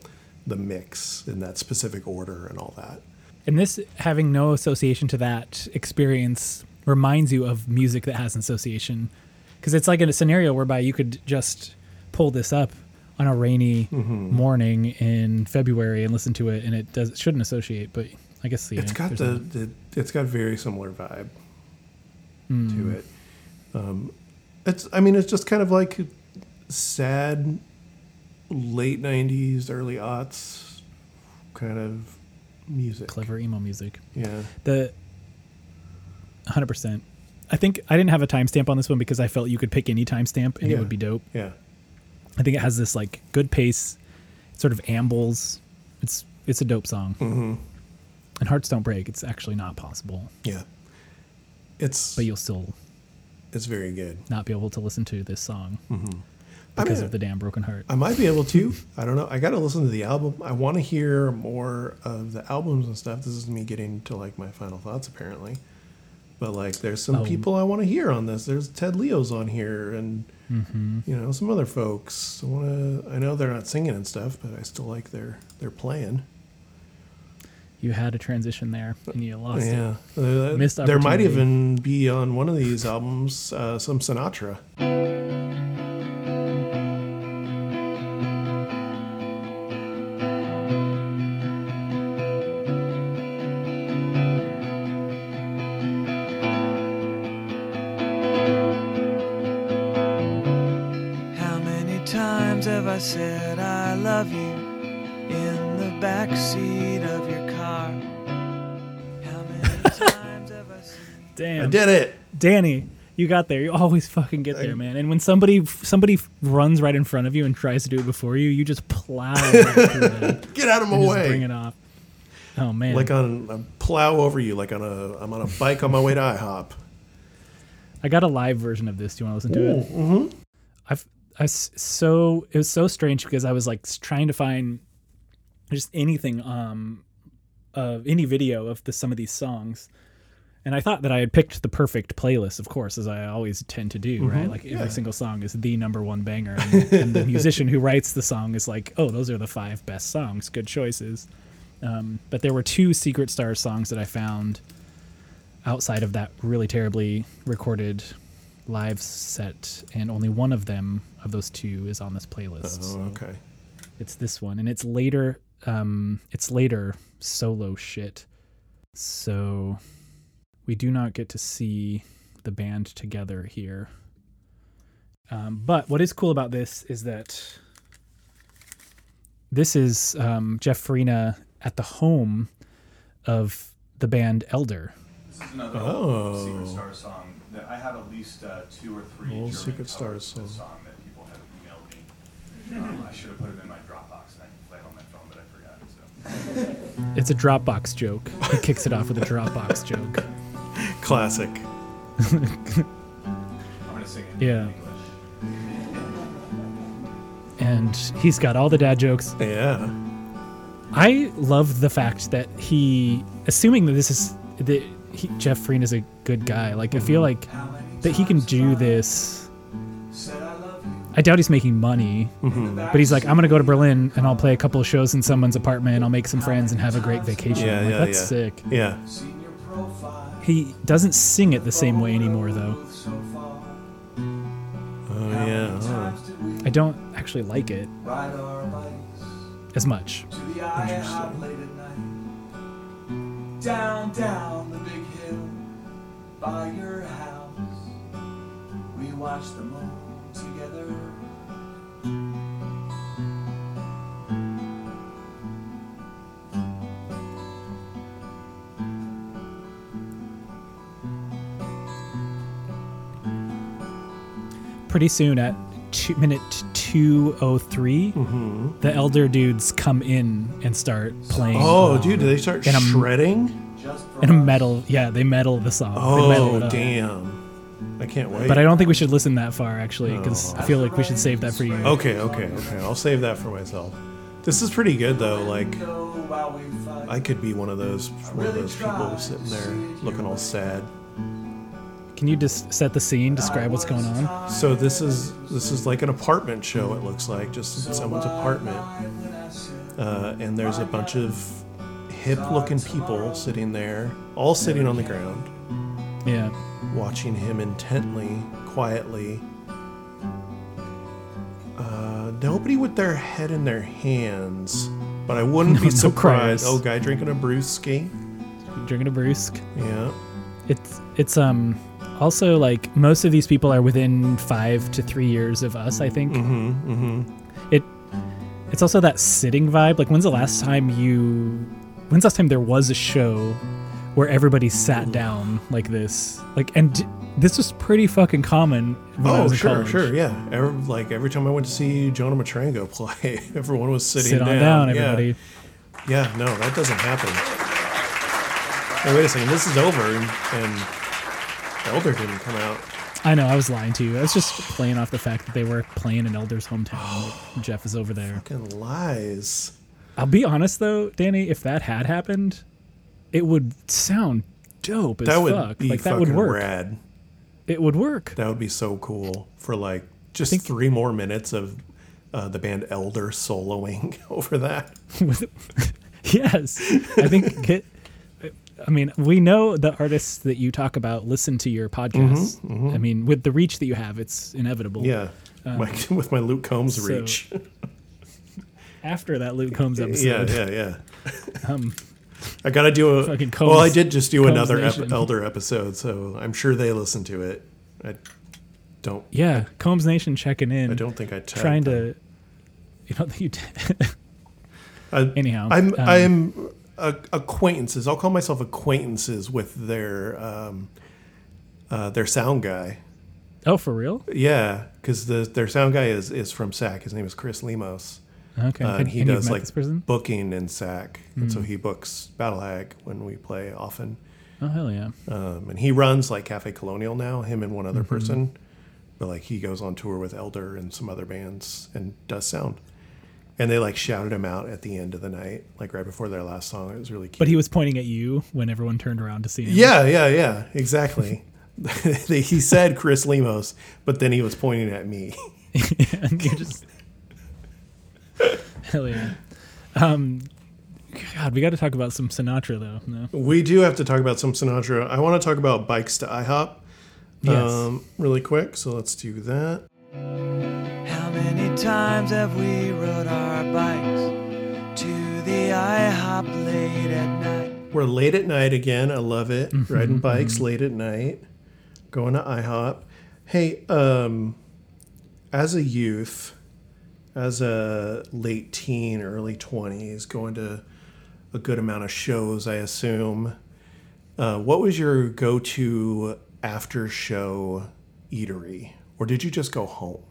the mix in that specific order and all that. And this having no association to that experience reminds you of music that has an association. Because it's like in a scenario whereby you could just pull this up on a rainy Mm-hmm. morning in February and listen to it, and it does shouldn't associate. But I guess yeah, it's got the, the it's got very similar vibe. to it. Um, it's I mean it's just kind of like sad late '90s, early aughts kind of music. Clever emo music. Yeah. The 100%. I think I didn't have a timestamp on this one because I felt you could pick any timestamp and Yeah. it would be dope. Yeah. I think it has this like good pace, it sort of ambles. It's it's a dope song. hmm And hearts don't break. It's actually not possible, Yeah. It's but you'll still it's very good. not be able to listen to this song Mm-hmm. I because mean, of the damn broken heart. I might be able to. I don't know. I got to listen to the album. I want to hear more of the albums and stuff. This is me getting to like my final thoughts apparently. But like, there's some Oh. people I want to hear on this. There's Ted Leo's on here, and Mm-hmm. you know some other folks. I want to. I know they're not singing and stuff, but I still like their their playing. You had a transition there and you lost it. yeah, Uh, Missed there might even be on one of these albums uh, some Sinatra. Damn. I did it. Danny, you got there. You always fucking get there, man. And when somebody somebody runs right in front of you and tries to do it before you, you just plow right through them Get out of my way. bring it off. Oh man. like on a plow over you, like on a I'm on a bike on my way to IHOP. I got a live version of this. Do you want to listen to it? Mm-hmm. I've I so it was so strange because I was like trying to find just anything um of any video of the some of these songs. And I thought that I had picked the perfect playlist, of course, as I always tend to do, right? Like every single song is the number one banger. And, and the musician who writes the song is like, oh, those are the five best songs. Good choices. Um, but there were two Secret Star songs that I found outside of that really terribly recorded live set, and only one of them of those two is on this playlist. Oh, So okay. It's this one, and it's later. Um, it's later solo shit. So we do not get to see the band together here. Um, but what is cool about this is that this is um, Geoff Farina at the home of the band Elder. This is another Oh. old Secret Star song that I have at least uh, two or three Old German Secret Stars covers of this song. song that people have emailed me. Um, I should have put it in my Dropbox and I can play it on my phone, but I forgot. So It's a Dropbox joke. He kicks it off with a Dropbox joke. Classic. I'm gonna sing it Yeah. English. And he's got all the dad jokes. Yeah. I love the fact that he, assuming that this is that he, Geoff Farina is a good guy. Like I feel mm-hmm. like that he can do this. I love you? I doubt he's making money, mm-hmm. but he's like, I'm gonna go to Berlin and I'll play a couple of shows in someone's apartment. I'll make some friends and have a great vacation. Yeah, I'm like, yeah, That's yeah. sick. Yeah. Seen your profile He doesn't sing it the same way anymore, though. Oh yeah. huh. Times did we I don't actually like it ride our bikes as much. to the IHOP late at night? Down, down the big hill by your house. We watched the moon Pretty soon at two, minute 203, Mm-hmm. the elder dudes come in and start playing. Oh, dude, do they start And I'm- shredding? In a metal. Yeah, they metal the song. Oh, damn. I can't wait. But I don't think we should listen that far actually, because Oh. I feel like we should save that for you. Okay, okay, okay. I'll save that for myself. This is pretty good though. Like Go while we fight. I could be one of those one of those people sitting there looking all sad. Can you just set the scene, describe what's going on? So this is this is like an apartment show. It looks like just someone's apartment, uh, and there's a bunch of hip-looking people sitting there, all sitting on the ground, Yeah. watching him intently, quietly. Uh, nobody with their head in their hands, but I wouldn't No- be surprised. crowds. Oh, guy drinking a brewski. Drinking a brewsk. Yeah. It's it's um also like most of these people are within five to three years of us. I think Mm-hmm. Mm-hmm. it it's also that sitting vibe. Like when's the last time you when's the last time there was a show where everybody sat down like this? Like and d- this was pretty fucking common Oh, sure, college. sure, yeah. Every, like every time I went to see Jonah Matranga play, everyone was sitting Sit on down. down, Yeah. everybody. Yeah, no, that doesn't happen. Hey, wait a second. This is over, and, and Elder didn't come out. I know, I was lying to you. I was just playing off the fact that they were playing in Elder's hometown. Like, Geoff is over there. Fucking lies. I'll be honest though, Danny, if that had happened, it would sound dope as That would fuck. be like that fucking would work. rad. It would work. That would be so cool for like just three more minutes of uh, the band Elder soloing over that. With- yes, I think. I mean, we know the artists that you talk about listen to your podcast. I mean, with the reach that you have, it's inevitable. Yeah, my, with my Luke Combs so reach. After that Luke Combs yeah, episode, yeah, yeah. um, I gotta do a. Fucking well, I did just do Combs another ep- Elder episode, so I'm sure they listen to it. I don't. yeah, Combs Nation checking in, I don't think I trying to. You don't think you did? I, Anyhow, I'm um, I'm acquaintances. I'll call myself acquaintances with their um, uh, their sound guy. oh, for real? Yeah, because the their sound guy is is from SAC. His name is Chris Limos. Okay, Uh, and, and he and does like booking in SAC, and Hmm. so he books Battle Hag when we play often. Oh hell yeah! Um, and he runs like Cafe Colonial now. Him and one other Mm-hmm. person, but like he goes on tour with Elder and some other bands and does sound. And they like shouted him out at the end of the night, like right before their last song. It was really cute. But he was pointing at you when everyone turned around to see him. Yeah, yeah, yeah, exactly. he said Chris Limos, but then he was pointing at me. and you just hell yeah. Um, God, we got to talk about some Sinatra though. No, We do have to talk about some Sinatra. I want to talk about bikes to IHOP Yes. um, really quick. So let's do that. How many times have we rode our bikes to the IHOP late at night? We're late at night again. I love it. Mm-hmm, Riding bikes late at night, going to IHOP. Hey, um, as a youth, as a late teen, early 20s, going to a good amount of shows, I assume. Uh, what was your go to after show eatery? Or did you just go home?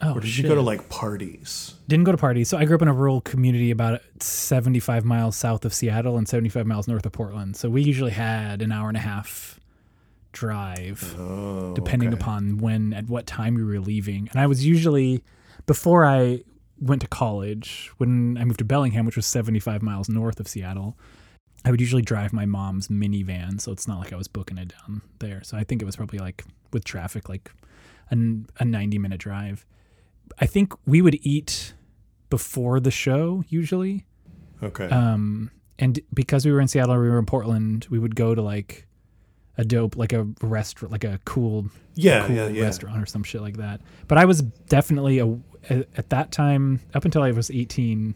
oh Or did shit. you go to like parties? Didn't go to parties. So I grew up in a rural community about 75 miles south of Seattle and 75 miles north of Portland. So we usually had an hour and a half drive, Oh, depending okay. upon when at what time we were leaving. And I was usually before I went to college, when I moved to Bellingham, which was 75 miles north of Seattle. I would usually drive my mom's minivan, so it's not like I was booking it down there. So I think it was probably like with traffic, like a, a 90 minute drive. I think we would eat before the show usually. Okay. Um, and because we were in Seattle, we were in Portland, we would go to like a dope, like a restaurant, like a cool, yeah, cool yeah, yeah. restaurant or some shit like that. But I was definitely a, a- at that time, up until I was 18,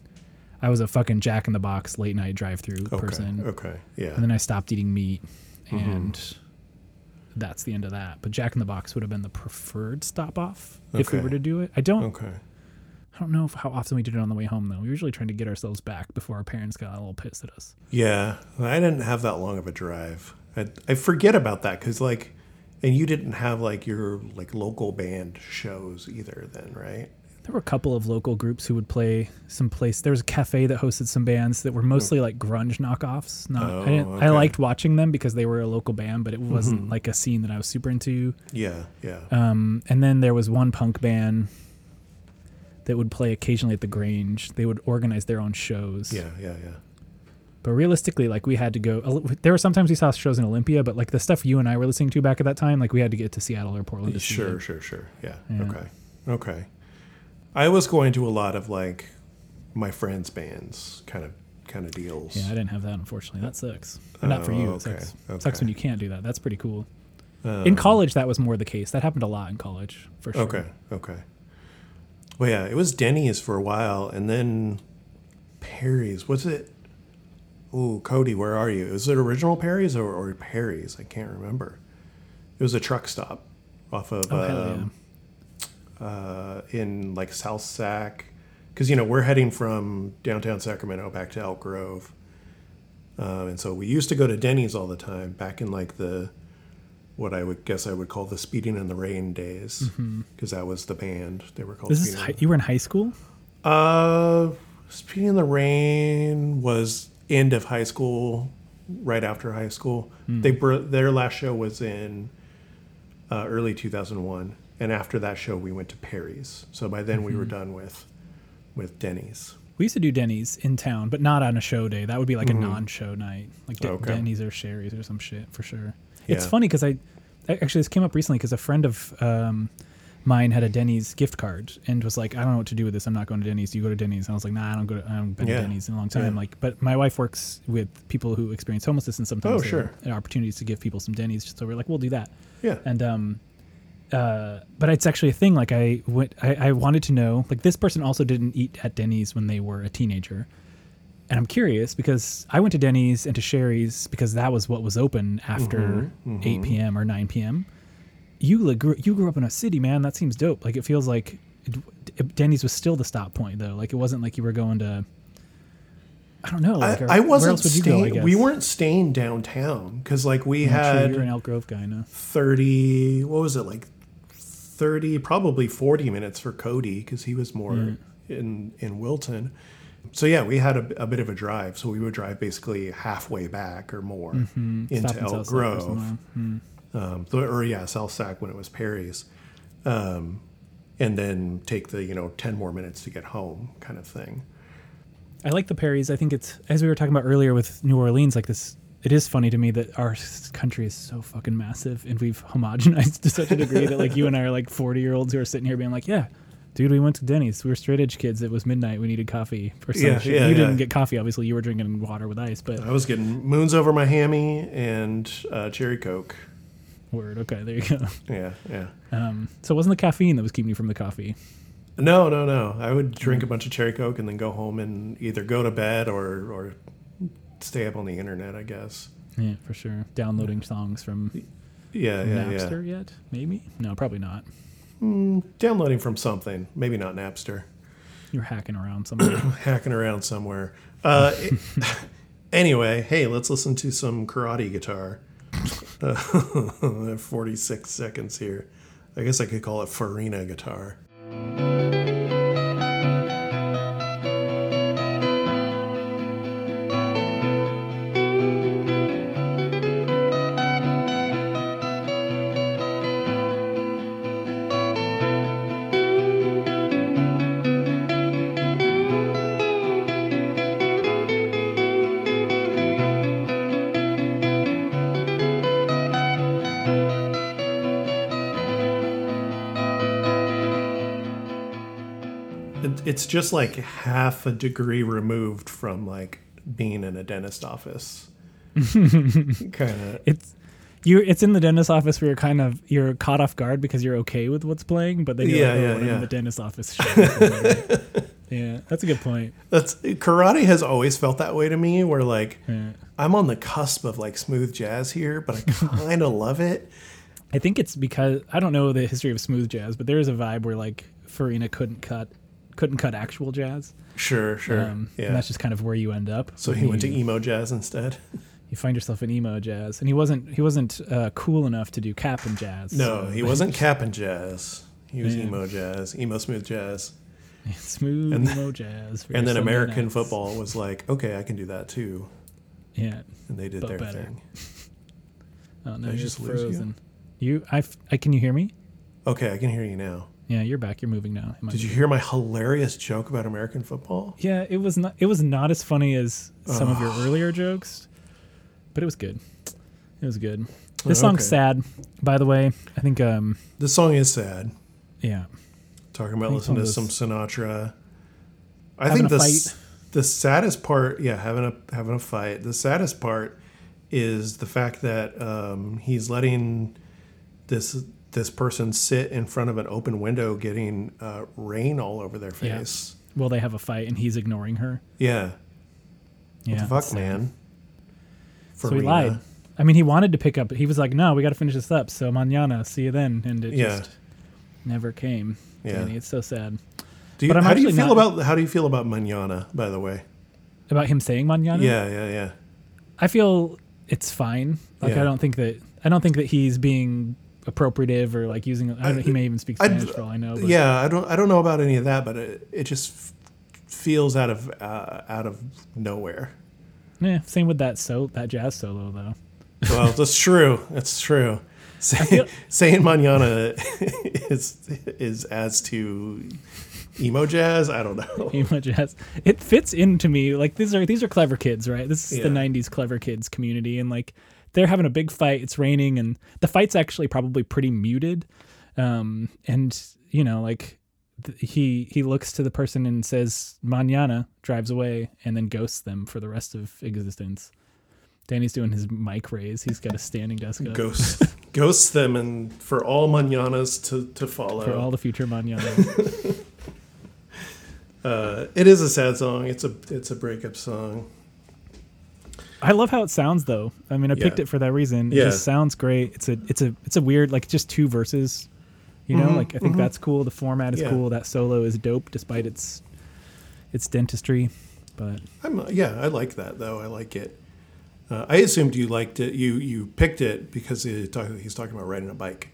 I was a fucking Jack in the Box late night drive through Okay. person. Okay. Yeah. And then I stopped eating meat, Mm-hmm. and that's the end of that. But Jack in the Box would have been the preferred stop off if we were to do it. I don't, Okay. I don't know how often we did it on the way home though. We were usually trying to get ourselves back before our parents got a little pissed at us. Yeah, I didn't have that long of a drive. I, I forget about that because like, and you didn't have like your like local band shows either then, right? There were a couple of local groups who would play some place. There was a cafe that hosted some bands that were mostly like grunge knockoffs. Not, Oh, I, didn't, okay. I liked watching them because they were a local band, but it wasn't like a scene that I was super into. Yeah, yeah. Um, and then there was one punk band that would play occasionally at the Grange. They would organize their own shows. yeah, yeah, yeah. But realistically, like we had to go. There were sometimes we saw shows in Olympia, but like the stuff you and I were listening to back at that time, like we had to get to Seattle or Portland. To Sure, sure, sure. Yeah. Yeah. Okay. Okay. I was going to a lot of like my friends' bands kind of kind of deals. Yeah, I didn't have that unfortunately. That sucks. But not for Oh, you. It okay, sucks. okay. sucks when you can't do that. That's pretty cool. Um, in college, that was more the case. That happened a lot in college, for sure. Okay. Okay. Well, yeah, it was Denny's for a while, and then Perry's. Was it Oh, Cody, where are you? Is it original Perry's or, or Perry's? I can't remember. It was a truck stop off of Oh, um, uh, in like South Sac, because you know we're heading from downtown Sacramento back to Elk Grove, um, and so we used to go to Denny's all the time back in like the what I would guess I would call the Speeding in the Rain days, because that was the band they were called. This is Speeding in hi- you were in high school. uh, Speeding in the Rain was end of high school, right after high school. They br- their last show was in uh, early 2001, and after that show, we went to Perry's. So by then, we were done with with Denny's. We used to do Denny's in town, but not on a show day. That would be like a non-show night, like De- Okay. Denny's or Shari's or some shit for sure. It's funny because I actually this came up recently because a friend of um, mine had a Denny's gift card and was like, I don't know what to do with this. I'm not going to Denny's. Do You go to Denny's. And I was like, Nah, I don't go. To, I haven't been Yeah. to Denny's in a long time. Yeah. Like, but my wife works with people who experience homelessness, and sometimes Oh, sure. opportunities to give people some Denny's. So we're like, we'll do that. Yeah. And um, uh, but it's actually a thing. Like I went, I, I wanted to know. Like this person also didn't eat at Denny's when they were a teenager, and I'm curious because I went to Denny's and to Shari's because that was what was open after 8 p.m. or 9 p.m. You grew, you grew up in a city, man. That seems dope. Like it feels like it, Denny's was still the stop point though. Like it wasn't like you were going to. I don't know. Like, or- I, I wasn't else would you go, I staying. we weren't staying downtown because like we true, had You're an Elk Grove guy, no? 30 what was it like 30 probably 40 minutes for cody because he was more Mm. in in wilton so yeah we had a, a bit of a drive so we would drive basically halfway back or more into Mm-hmm. Stop in elk South grove. Hmm. um, or yeah south sac when it was perry's um, and then take the you know 10 more minutes to get home kind of thing I like the Perrys. I think it's as we were talking about earlier with New Orleans. Like this, it is funny to me that our country is so fucking massive, and we've homogenized to such a degree that like you and I are like forty year olds who are sitting here being like, yeah. Dude, we went to Denny's. We were straight edge kids. It was midnight. We needed coffee or some Yeah, shit. yeah, you yeah. didn't get coffee, obviously. You were drinking water with ice. But i was getting moons over my hammy and uh, cherry coke word, okay, there you go. yeah yeah Um, so it wasn't the caffeine that was keeping you from the coffee. No, no, no. I would drink a bunch of cherry coke and then go home and either go to bed or or stay up on the internet. I guess. Yeah, for sure. Downloading songs from Yeah, yeah, Napster yet? Maybe. No, probably not. yeah. Downloading from something. Maybe not Napster. You're hacking around somewhere. Hacking around somewhere. Uh, it- anyway, hey, let's listen to some karate guitar. Uh, Forty six seconds here. I guess I could call it Farina guitar. It's just like half a degree removed from like being in a dentist office. kind of. it's you it's in the dentist office where you're kind of you're caught off guard because you're okay with what's playing, but then you're Yeah, like, oh, yeah, yeah. in the dentist office. yeah, that's a good point. That's karate has always felt that way to me. Where like Yeah. I'm on the cusp of like smooth jazz here, but I kind of love it. I think it's because I don't know the history of smooth jazz, but there is a vibe where like Farina couldn't cut couldn't cut actual jazz. Sure, sure. Um, yeah. And that's just kind of where you end up. so he went to emo jazz instead. You find yourself in emo jazz, and he wasn't he wasn't uh, cool enough to do Cap'n Jazz. No, so- he wasn't cap and jazz. He was Yeah. emo jazz, emo smooth jazz. smooth And- emo jazz. And then Sunday American nights. football was like, okay, I can do that too. Yeah. And they did their better. thing. Oh no, I you're just you? frozen. You, I, I, can you hear me? Okay, I can hear you now. Yeah, you're back. You're moving now. Did you hear my hilarious joke about American football? Yeah, it was not. It was not as funny as some of your earlier jokes, but it was good. It was good. This song's okay. sad, by the way. I think. Um, This song is sad. yeah. Talking about listening to some Sinatra. I think a the s- the saddest part, yeah, having a having a fight. The saddest part is the fact that um, he's letting this this person sit in front of an open window, getting uh, rain all over their Yeah. face. Well, they have a fight, and he's ignoring her. Yeah, Yeah. what the fuck, it's sad. man? so he Farina. lied. I mean, he wanted to pick up. He was like, "No, we got to finish this up." So mañana, see you then, and it Yeah. just never came. Yeah. Danny, it's so sad Do you, But I'm how do you feel not- about how do you feel about manana? By the way, about him saying mañana. yeah, yeah, yeah. I feel it's fine. Like Yeah. I don't think that I don't think that he's being appropriative or like using. I don't know, he may even speak I'd- Spanish for all I know. But Yeah, I don't I don't know about any of that, but it, it just f- feels out of uh, out of nowhere. Yeah, same with that so that jazz solo though. Well, that's true. That's true. Say, feel- saying manana is is as to emo jazz. I don't know. Emo jazz. It fits into me. Like these are these are clever kids, right? This is the '90s clever kids community, and like they're having a big fight. It's raining, and the fight's actually probably pretty muted. Um, and you know, like th- he he looks to the person and says "mañana," drives away, and then ghosts them for the rest of existence. Danny's doing his mic raise. He's got a standing desk up Ghosts ghosts them, and for all mananas to to follow. for all the future mañanas. uh, it is a sad song. It's a it's a breakup song. I love how it sounds though. I mean, I picked it for that reason. It Yeah. just sounds great. It's a it's a it's a weird like just two verses. You know, Mhm, like I think that's cool. The format is Yeah. cool. That solo is dope despite its its dentistry. But I'm yeah, I like that though. I like it. Uh, I assumed you liked it. You you picked it because he talk, he's talking about riding a bike.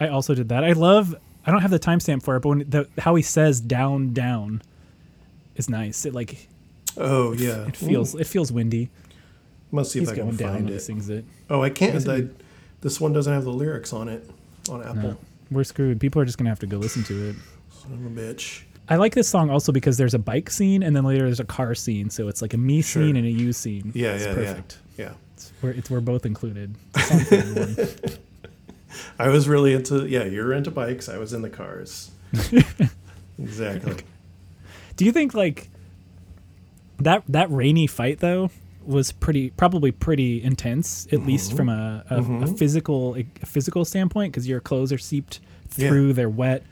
I also did that. I love I don't have the timestamp for it, but when the how he says down down is nice. It like Oh yeah, it feels it feels windy. Must see He's if I can find it. sings it. Oh, I can't. I, this one doesn't have the lyrics on it on Apple. No. We're screwed. People are just gonna have to go listen to it. Son of a bitch. I like this song also because there's a bike scene and then later there's a car scene, so it's like a me Sure. scene and a you scene. Yeah, it's yeah, perfect. yeah, yeah. It's, we're, it's, we're both included. It's a song for everyone. I was really into yeah. You were into bikes. I was in the cars. exactly. Do you think like that that rainy fight though was pretty probably pretty intense at least Mm-hmm. from a, a, a physical a physical standpoint because your clothes are seeped Yeah. through, they're wet.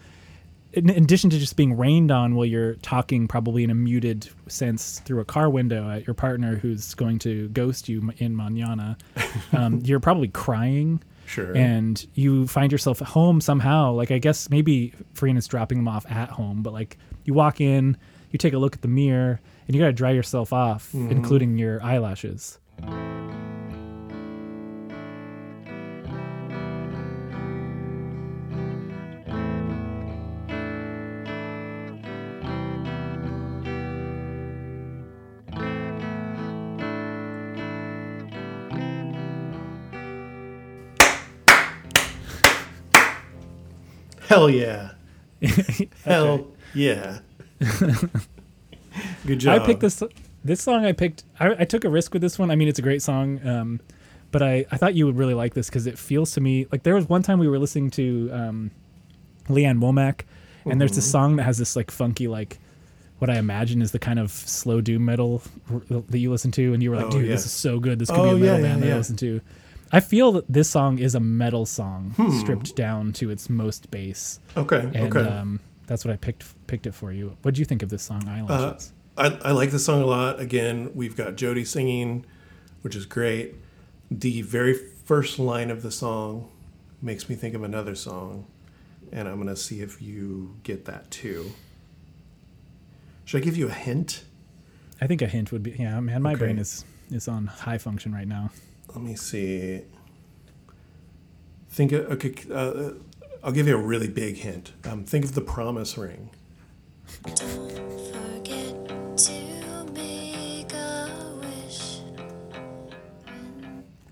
In, in addition to just being rained on while you're talking, probably in a muted sense through a car window at your partner who's going to ghost you in manana, um, you're probably crying. Sure. and you find yourself at home somehow. Like I guess maybe Farina's dropping them off at home, but like you walk in, you take a look at the mirror, and you gotta dry yourself off, Mm-hmm. including your eyelashes. Hell yeah. Hell yeah. Good job. I picked this this song. I picked. I, I took a risk with this one. I mean, it's a great song, um, but I I thought you would really like this because it feels to me like there was one time we were listening to um, Lee Ann Womack, and there's this Mm-hmm. song that has this like funky like. What I imagine is the kind of slow doom metal r- that you listen to, and you were like, Oh, "Dude, yeah. this is so good. This could Oh, be a metal yeah, yeah, band that I listen to." I feel that this song is a metal song Hmm. stripped down to its most bass, Okay. and okay. um, that's what I picked picked it for you. What do you think of this song, Uh, Eyelashes? I, I like the song a lot. Again, we've got Jodi singing, which is great. The very first line of the song makes me think of another song, and I'm going to see if you get that too. Should I give you a hint? I think a hint would be yeah, man. My Okay. brain is is on high function right now. Let me see. Think of, okay, uh, I'll give you a really big hint. Um, think of the promise ring.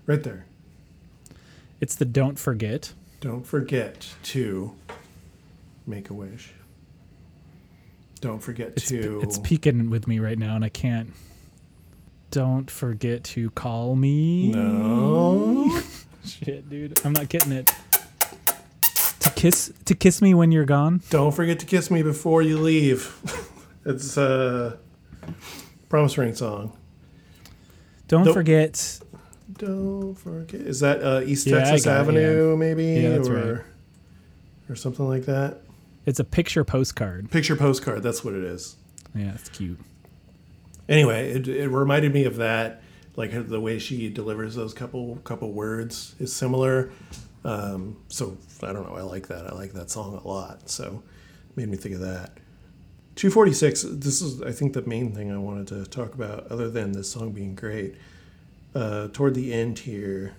Right there. It's the don't forget. Don't forget to make a wish. Don't forget It's to. it's peeking with me right now, and I can't. Don't forget to call me. no. Shit, dude, I'm not getting it. To kiss to kiss me when you're gone. Don't forget to kiss me before you leave. it's a promise ring song. Don't Don't- forget. Don't forget. Is that uh, East Yeah, Texas it, Avenue, maybe, Yeah, that's or right. or something like that? It's a picture postcard. Picture postcard. That's what it is. Yeah, it's cute. Anyway, it, it reminded me of that. like her, the way she delivers those couple couple words is similar. Um, so I don't know. I like that. I like that song a lot. So made me think of that. 246. This is I think the main thing I wanted to talk about, other than this song being great. Uh, toward the end here,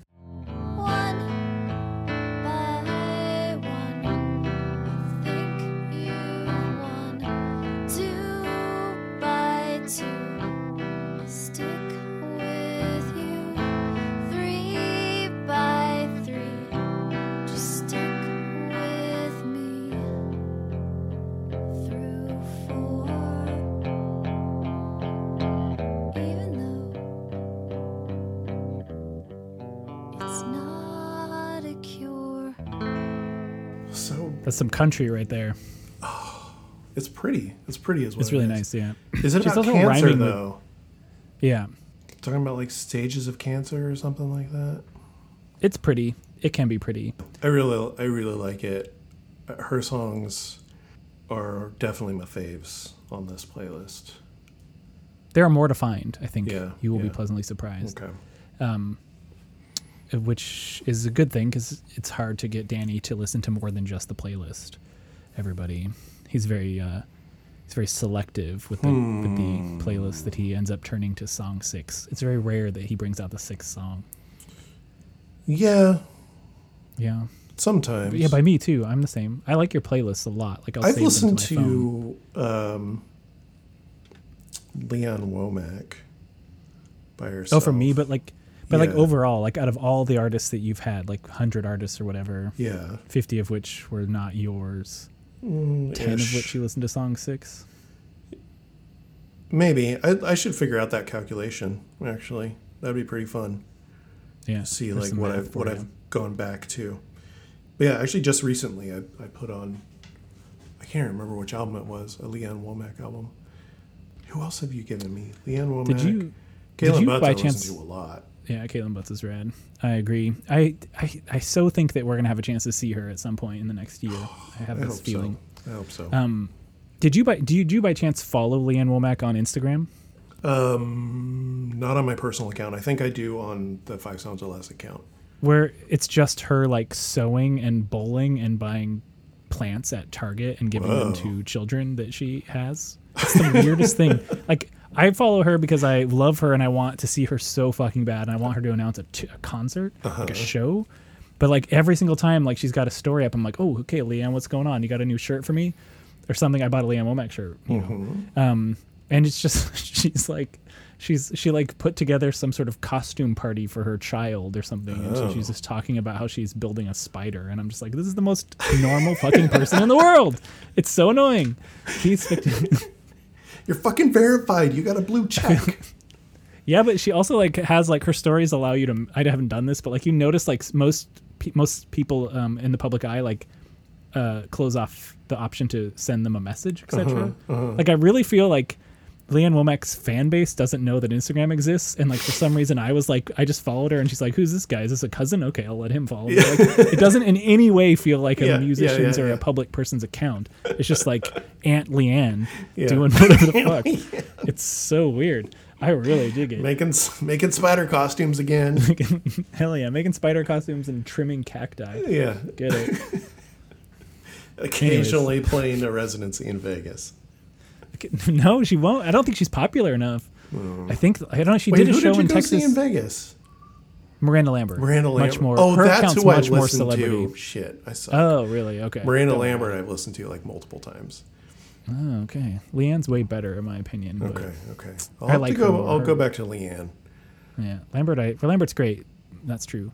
some country right there. it's pretty. It's pretty as well. It's really nice. Yeah. Is it She's about cancer rhyming with- though? Yeah. Talking about like stages of cancer or something like that. It's pretty. It can be pretty. I really, I really like it. Her songs are definitely my faves on this playlist. There are more to find. I think Yeah, you will be pleasantly surprised. Okay. um, which is a good thing because it's hard to get Danny to listen to more than just the playlist. Everybody, he's very uh, he's very selective with the with the playlist that he ends up turning to song six. It's very rare that he brings out the sixth song. Yeah, Yeah, sometimes. yeah, by me too. I'm the same. I like your playlists a lot. Like I'll I've save listened them to, to um, Lee Ann Womack by herself. Oh, for me, but like, but like overall, like out of all the artists that you've had, like hundred artists or whatever, yeah, fifty of which were not yours, Mm, ten of which you listened to song six. maybe. I, I should figure out that calculation. Actually, that'd be pretty fun. Yeah, see like what I've what you. I've gone back to. But yeah, actually, just recently I, I put on. I can't remember which album it was. A Lee Ann Womack album. Who else have you given me? Lee Ann Womack. Did you? Kaitlin did you Butts by I chance- listen to a lot. Yeah, Kaitlin Butts is rad. I agree. I, I I so think that we're gonna have a chance to see her at some point in the next year. I have I this feeling. so. I hope so. Um, did you by do you, do you by chance follow Lee Ann Womack on Instagram? um, not on my personal account. I think I do on the Five Sounds or Less account. Where it's just her like sewing and bowling and buying plants at Target and giving them to children that she has. It's the weirdest thing. Like I follow her because I love her and I want to see her so fucking bad and I want her to announce a, t- a concert, like a show. But like every single time, like she's got a story up, I'm like, oh, okay, Lee Ann, what's going on? You got a new shirt for me, or something? I bought a Lee Ann Womack shirt, you know. Um, and it's just she's like, she's she like put together some sort of costume party for her child or something, and so she's just talking about how she's building a spider, and I'm just like, this is the most normal fucking person in the world. It's so annoying. He's You're fucking verified. You got a blue check. Yeah, but she also like has like her stories allow you to. I haven't done this, but like you notice like most pe- most people um, in the public eye like uh, close off the option to send them a message, etc. Like I really feel like Lee Ann Womack's fan base doesn't know that Instagram exists, and like for some reason I was like I just followed her, and she's like, "Who's this guy? Is this a cousin? Okay, I'll let him follow." me." Like, it doesn't in any way feel like a Yeah, yeah, musician's yeah, or yeah. a public person's account. It's just like Aunt Lee Ann Yeah. doing whatever the fuck. It's so weird. I really dig it. making making spider costumes again. Hell yeah, making spider costumes and trimming cacti. yeah. Get it? Occasionally playing a residency in Vegas. no, she won't. I don't think she's popular enough. Hmm. I think I don't know. She Wait, did a show in Texas. in Vegas? Miranda Lambert. Miranda Lambert. Much more. Oh, her that's who I much more listened celebrity. to. Shit, I suck. Oh, really? Okay. Miranda Don't. Lambert, I've listened to like multiple times. Oh, okay. Lee Ann's way better in my opinion. Okay, okay. I'll I like to go. I'll go back to Lee Ann. Yeah, Lambert. I for Lambert's great. That's true.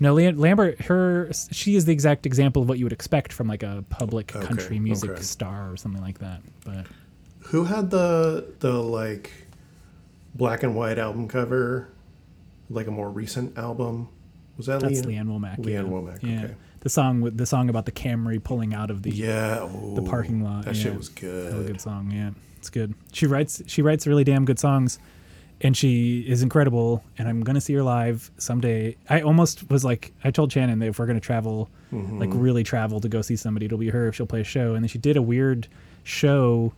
No, Lee Ann, Lambert. Her. She is the exact example of what you would expect from like a public Okay, country music okay. star or something like that. But Who had the the like black and white album cover? Like a more recent album? Was that that's Lee Ann? Leanne Womack. Lee Ann yeah. Womack, Yeah. okay. The song with the song about the Camry pulling out of the Yeah, the parking lot. That yeah. shit was good. good song. Yeah, it's good. She writes she writes really damn good songs, and she is incredible. And I'm gonna see her live someday. I almost was like I told Shannon that if we're gonna travel, Mm-hmm. like really travel to go see somebody, it'll be her if she'll play a show. And then she did a weird show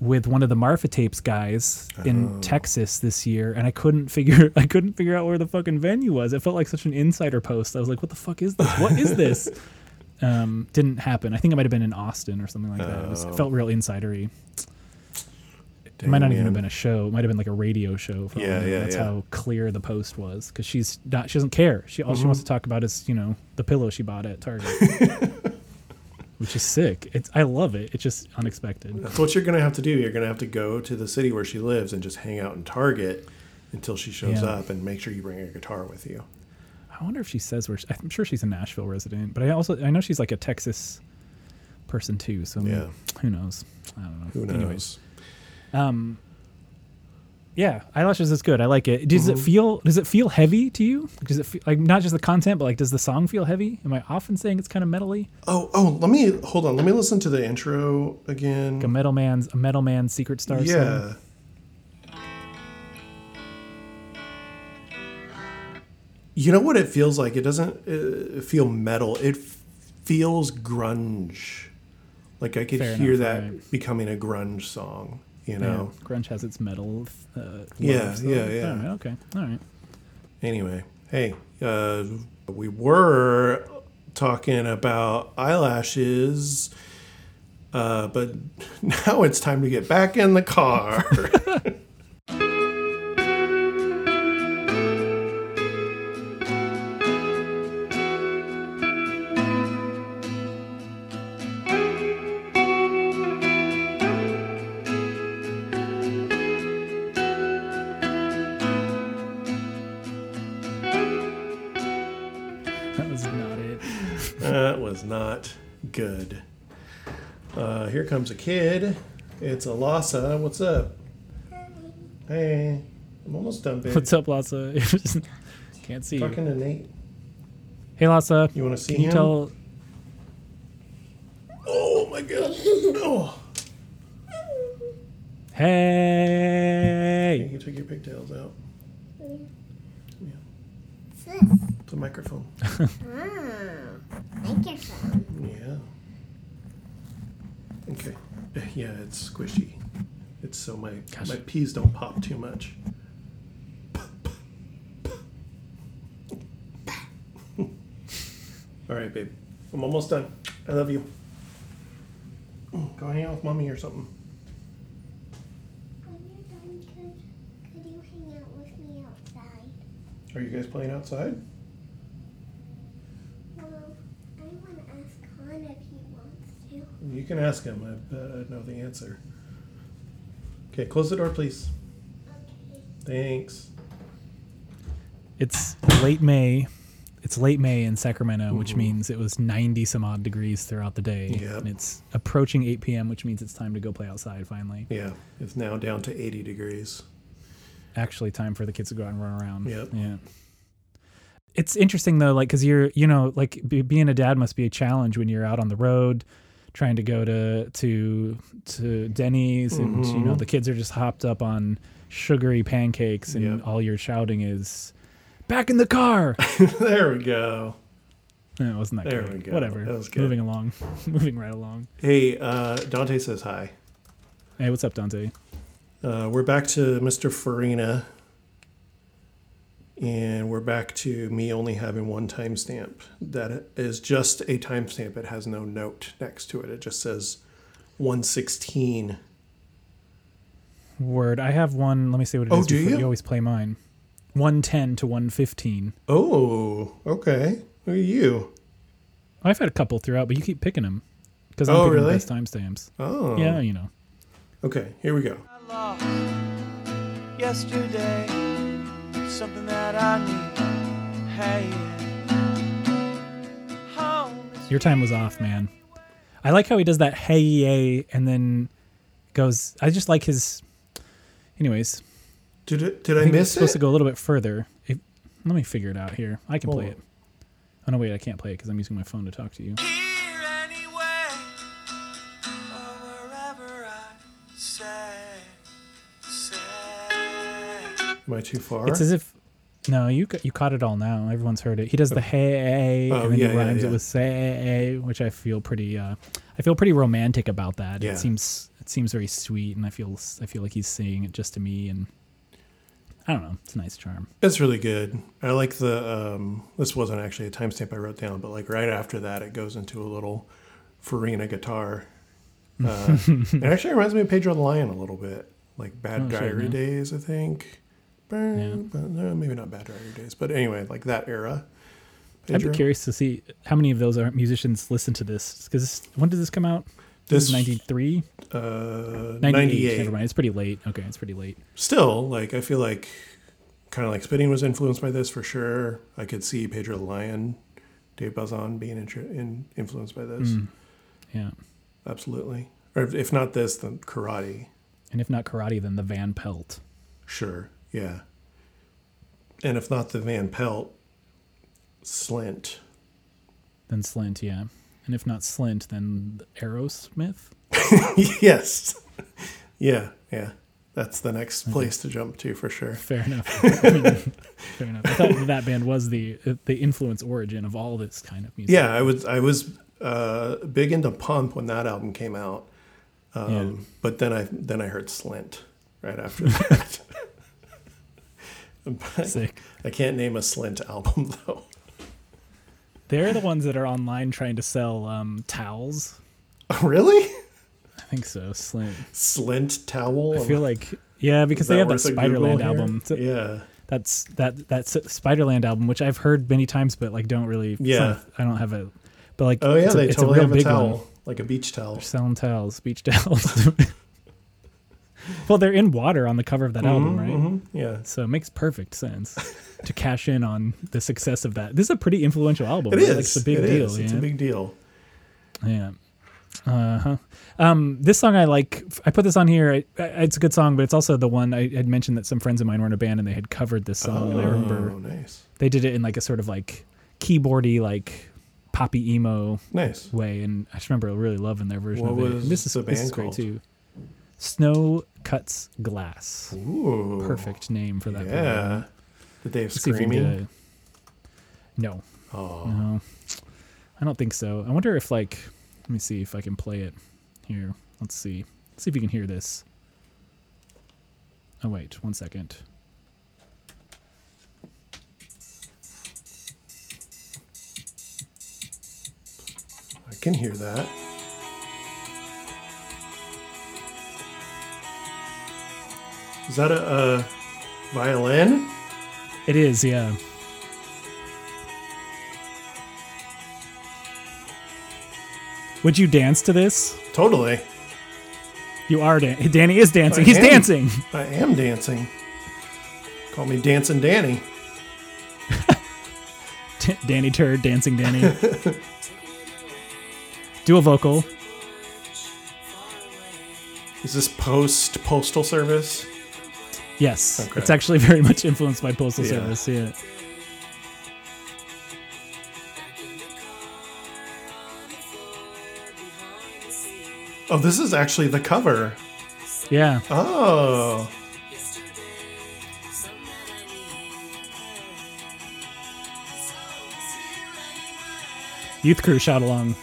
with one of the Marfa Tapes guys Oh. in Texas this year, and I couldn't figure I couldn't figure out where the fucking venue was. It felt like such an insider post. I was like, "What the fuck is this? What is this?" um, didn't happen. I think it might have been in Austin or something like that. It, was, it felt real insidery. It might not even have been a show. It might have been like a radio show. For Yeah, yeah, That's yeah. how clear the post was because she's not. She doesn't care. She all she wants to Mm-hmm. talk about is you know the pillow she bought at Target, which is sick. It's I love it. It's just unexpected. That's what you're gonna have to do. You're gonna have to go to the city where she lives and just hang out in Target until she shows Yeah. up, and make sure you bring your guitar with you. I wonder if she says where. She, I'm sure she's a Nashville resident, but I also I know she's like a Texas person too. So Yeah. who knows? I don't know. Who knows? Anyways, um, yeah, eyelashes is good. I like it. Does Mm-hmm. it feel? Does it feel heavy to you? Does it feel, like not just the content, but like does the song feel heavy? Am I often saying it's kind of metally? Oh, oh, let me hold on. Let me listen to the intro again. Like a metal man's a metal man's secret star. Song? yeah. You know what it feels like? It doesn't uh, feel metal. It f- feels grunge. Like I could Fair hear enough, that right. becoming a grunge song. You Yeah, know. grunge has its metal. Uh, Yeah, so- yeah, yeah. All right, okay, all right. Anyway, hey, uh, we were talking about eyelashes, uh, but now it's time to get back in the car. comes a kid. It's Alasa. What's up? Hey, I'm almost done, babe. What's up, Lassa? Can't see you. Talking to Nate. Hey, Lassa. You want to see Can you him? tell? Oh my god. Oh. Hey. You took your pigtails out. Yeah. This. It's a microphone. Ah, microphone. Yeah. Okay. Yeah, it's squishy. It's so my Gosh. my peas don't pop too much. All right, babe. I'm almost done. I love you. Go hang out with mommy or something. When you're done, could, could you hang out with me outside? Are you guys playing outside? Well, I want to ask Han if he wants to. You can ask him. I bet I know the answer. Okay, close the door, please. Thanks. It's late May. It's late May in Sacramento, which mm-hmm. means it was 90 some odd degrees throughout the day. Yep. And it's approaching 8 p.m., which means it's time to go play outside finally. Yeah, it's now down to 80 degrees. Actually, time for the kids to go out and run around. Yep. Yeah. It's interesting though, like, cause you're, you know, like be, being a dad must be a challenge when you're out on the road trying to go to, to, to Denny's and, you know, Mhm. the kids are just hopped up on sugary pancakes and Yep. all you're shouting is, back in the car. there we go. No, it wasn't that There we go. Whatever. That was good. Moving along. Moving right along. Hey, uh, Dante says hi. Hey, what's up, Dante? Uh, we're back to Mr. Farina. And we're back to me only having one timestamp. That is just a timestamp. It has no note next to it. It just says 116. Word. I have one. Let me see what it oh, is. Oh, do you? You always play mine. 110 to 115. Oh, okay. Who are you? I've had a couple throughout, but you keep picking them. Because I'm Oh, picking really? the best timestamps. Oh. Yeah, you know. Okay, here we go. I lost yesterday something that I need. Hey, home Your time was off, man. I like how he does that hey yay and then goes. I just like his. Anyways, Did it, did I I, think it's miss supposed it? to go a little bit further. If, let me figure it out here. I can Hold play on. it. Oh no, wait, I can't play it because I'm using my phone to talk to you. Am I too far? It's as if no, you you caught it all now. Everyone's heard it. He does the hey, Oh, and then yeah, he rhymes yeah. it with say, which I feel pretty. Uh, I feel pretty romantic about that. Yeah. It seems it seems very sweet, and I feel I feel like he's saying it just to me, and I don't know. It's a nice charm. It's really good. I like the. Um, this wasn't actually a timestamp I wrote down, but like right after that, it goes into a little Farina guitar. Uh, it actually reminds me of Pedro the Lion a little bit, like Bad Oh, Diary yeah. Days, I think. Yeah. But, no, maybe not Bad Diary Days, but anyway, like that era. I'd be curious to see how many of those are musicians listen to this because when did this come out? This ninety three. uh, 98. 98. Never mind. It's pretty late. Okay, it's pretty late. Still, like I feel like kind of like Spitting was influenced by this for sure. I could see Pedro the Lion, Dave Bazan being intro- in, influenced by this. Mm. Yeah. Absolutely. Or if, if not this, then karate. And if not karate, then the Van Pelt. Sure. Yeah. And if not the Van Pelt, Slint. Then Slint, yeah. And if not Slint, then Aerosmith. yes. Yeah. Yeah. That's the next place to jump to for sure. Fair enough. I mean, fair enough. I thought that band was the the influence origin of all this kind of music. Yeah, I was I was uh, big into Pump when that album came out, um, Yeah. but then I then I heard Slint right after that. Sick. I can't name a Slint album though. They're the ones that are online trying to sell um, towels. really? I think so. Slint. Slint towel? I feel like yeah, because they that have that a Spiderland album. So Yeah. That's that that's Spiderland album, which I've heard many times, but like don't really. Yeah. not- I don't have a. But like, Oh yeah, a, they totally a have a big towel, one. like a beach towel. They're selling towels, beach towels. well, they're in water on the cover of that album, right? Mhm, Yeah. So it makes perfect sense to cash in on the success of that. This is a pretty influential album. It right? is. Like, it's a big It deal. is. Yeah. It's a big deal. yeah. Uh huh. Um, this song I like. I put this on here. I, I, it's a good song, but it's also the one I had mentioned that some friends of mine were in a band and they had covered this song. and I remember Oh, nice. they did it in like a sort of like keyboardy, like poppy emo Nice. way, and I just remember really loving their version What of it. And this is this is band great too. Snow cuts glass. Ooh. Perfect name for that. Yeah. program. Did they have Let's see if we can get screaming? a- No, Oh. no, I don't think so. I wonder if like, let me see if I can play it here. Let's see. Let's see if you can hear this. Oh wait, one second. I can hear that. Is that a, a violin? It is, yeah. Would you dance to this? Totally. You are dan- Danny is dancing. I He's am. dancing. I am dancing. Call me Dancing Danny. Danny Turd dancing Danny. Do a vocal. Is this post postal service? Yes, Okay. it's actually very much influenced by Postal Yeah. Service. Yeah. Oh, this is actually the cover. Yeah. Oh. Youth crew shout along.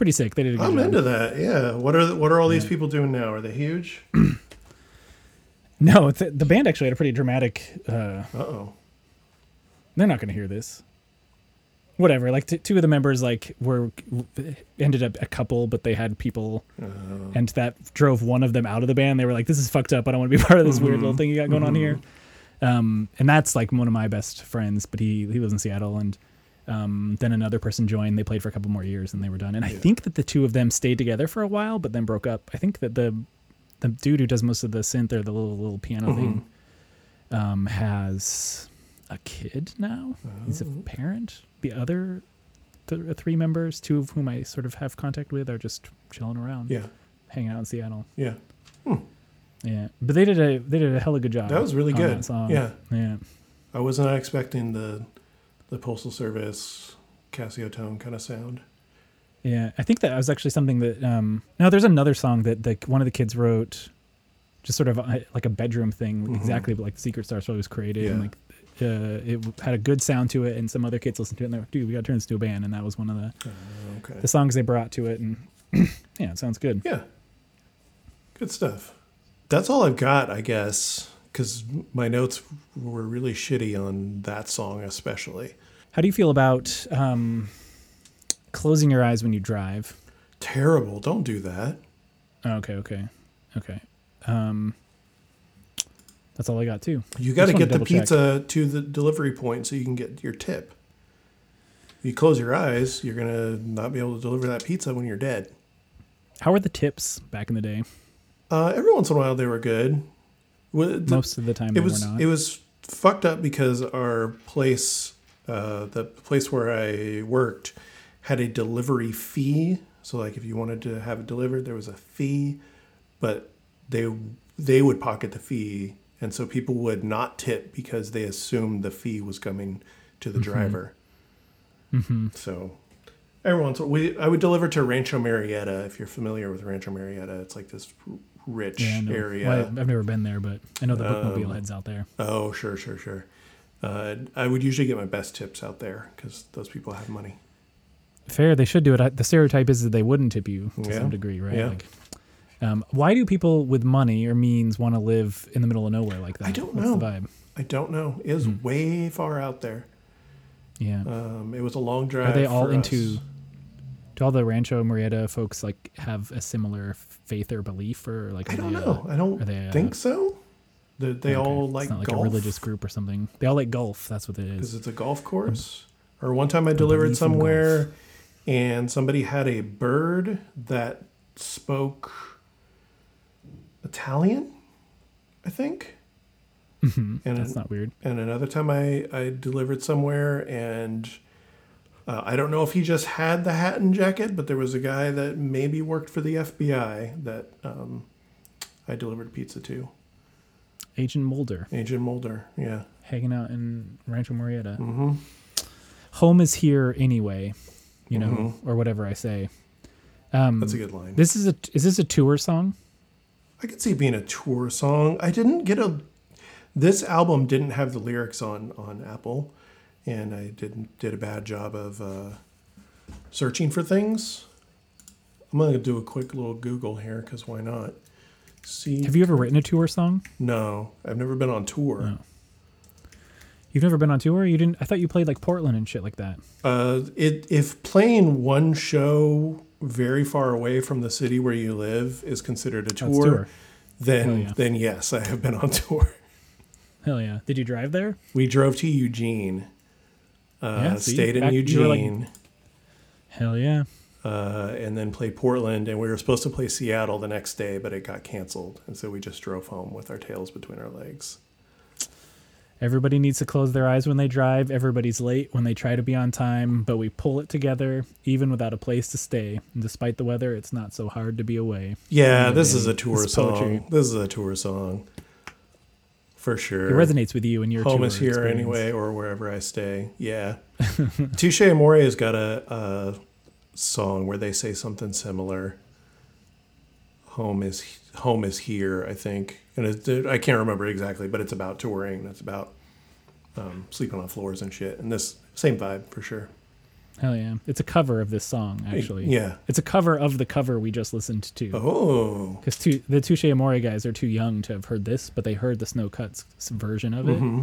Pretty sick. They did a good I'm job. into that. Yeah. What are what are all these people doing now? Are they huge? No, the, the band actually had a pretty dramatic. Uh, oh. they're not going to hear this. Whatever. Like t- two of the members like were ended up a couple, but they had people, and that drove one of them out of the band. They were like, "This is fucked up. I don't want to be part of this weird little thing you got going on here." Um, and that's like one of my best friends, but he he lives in Seattle, and um, then another person joined. They played for a couple more years, and they were done. And I think that the two of them stayed together for a while, but then broke up. I think that the the dude who does most of the synth or the little little piano thing um, has a kid now. He's a parent. The other th- three members, two of whom I sort of have contact with, are just chilling around, Yeah. hanging out in Seattle. Yeah. Yeah, but they did a they did a hell hella good job. That was really good. that song. Yeah. yeah. I was not expecting the the postal service Casio tone kind of sound. Yeah, I think that was actually something that. Um, no, there's another song that the, one of the kids wrote, just sort of uh, like a bedroom thing, exactly like the Secret Star Story was created, and Yeah. like uh, it had a good sound to it, and some other kids listened to it, and they're like, "Dude, we got to turn this to a band." And that was one of the Okay. the songs they brought to it, and yeah, it sounds good. Yeah. Good stuff. That's all I've got, I guess, because my notes were really shitty on that song, especially. How do you feel about um, closing your eyes when you drive? Terrible. Don't do that. Okay, okay, okay. Um, that's all I got too. You got to get the double check. pizza to the delivery point so you can get your tip. You close your eyes, you're going to not be able to deliver that pizza when you're dead. How were the tips back in the day? Uh, every once in a while, they were good. Well, the- Most of the time, it was it was fucked up because our place, uh, the place where I worked, had a delivery fee. So like if you wanted to have it delivered, there was a fee, but they they would pocket the fee, and so people would not tip because they assumed the fee was coming to the Mm-hmm. driver. So. Every once we I would deliver to Rancho Murieta. If you're familiar with Rancho Murieta, it's like this rich yeah, area. Well, I've never been there, but I know the bookmobile Um, heads out there. Oh, sure, sure, sure. Uh, I would usually get my best tips out there because those people have money. Fair, they should do it. I- The stereotype is that they wouldn't tip you to Yeah, some degree, right? yeah. Like, um, why do people with money or means want to live in the middle of nowhere like that? I don't What's know. the vibe? I don't know. It was Hmm. way far out there. Yeah. Um, it was a long drive. Are they all into? us. Do all the Rancho Murieta folks like have a similar faith or belief, or like? I don't they, uh, know. I don't are they, uh, think so. They, they okay. all like it's not like golf a religious group or something. They all like golf. That's what it is. because it's a golf course. Or one time I delivered somewhere, and somebody had a bird that spoke Italian. I think. And That's an- not weird. And another time I, I delivered somewhere and uh, I don't know if he just had the hat and jacket, but there was a guy that maybe worked for the FBI that um, I delivered pizza to. Agent Mulder Agent Mulder. Yeah. hanging out in Rancho Murieta. hmm Home is here anyway, you know, or whatever I say. Um, That's a good line. This is a is this a tour song? I could see it being a tour song. I didn't get a. This album didn't have the lyrics on on Apple, and I didn't did a bad job of uh, searching for things. I'm gonna do a quick little Google here because why not? See, Have you ever written a tour song? No, I've never been on tour. Oh. You've never been on tour? You didn't? I thought you played like Portland and shit like that. Uh, it if playing one show very far away from the city where you live is considered a tour, tour. then yeah. then yes, I have been on tour. Hell yeah! Did you drive there? We drove to Eugene, uh, Yeah, see, stayed in you like- Eugene, Hell yeah! uh, and then played Portland. And we were supposed to play Seattle the next day, but it got canceled, and so we just drove home with our tails between our legs. Everybody needs to close their eyes when they drive. Everybody's late when they try to be on time, but we pull it together even without a place to stay. And despite the weather, it's not so hard to be away. Yeah, Yeah, this is a tour song. This is a tour song, for sure. It resonates with you and your home is here experience. anyway, or wherever I stay. Yeah, Touche Amore has got a, a song where they say something similar. Home is home is here, I think, and it, I can't remember exactly, but it's about touring. It's about um, sleeping on floors and shit, and this same vibe for sure. Hell yeah! It's a cover of this song, actually. yeah. It's a cover of the cover we just listened to. Oh, Because the Touche Amore guys are too young to have heard this, but they heard the Snow Cuts version of it, mm-hmm.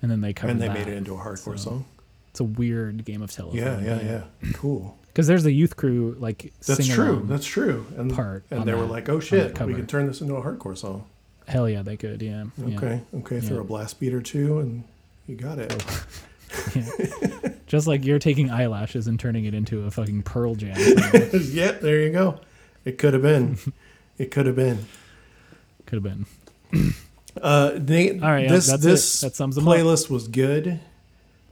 and then they covered it. and they that. made it into a hardcore So, song. It's a weird game of telephone. Yeah, yeah, yeah. Cool. Because there's the youth crew like That's true. That's true. And part and they were like, "Oh shit, we could turn this into a hardcore song." Hell yeah, they could. Yeah. yeah. Okay, okay, throw a blast beat or two, and you got it. Oh. Just like you're taking eyelashes and turning it into a fucking Pearl Jam. yeah, there you go. It could have been. It could have been. could have been. Uh, Nate, All right, yeah, this that's it. this That sums 'em up. playlist was good.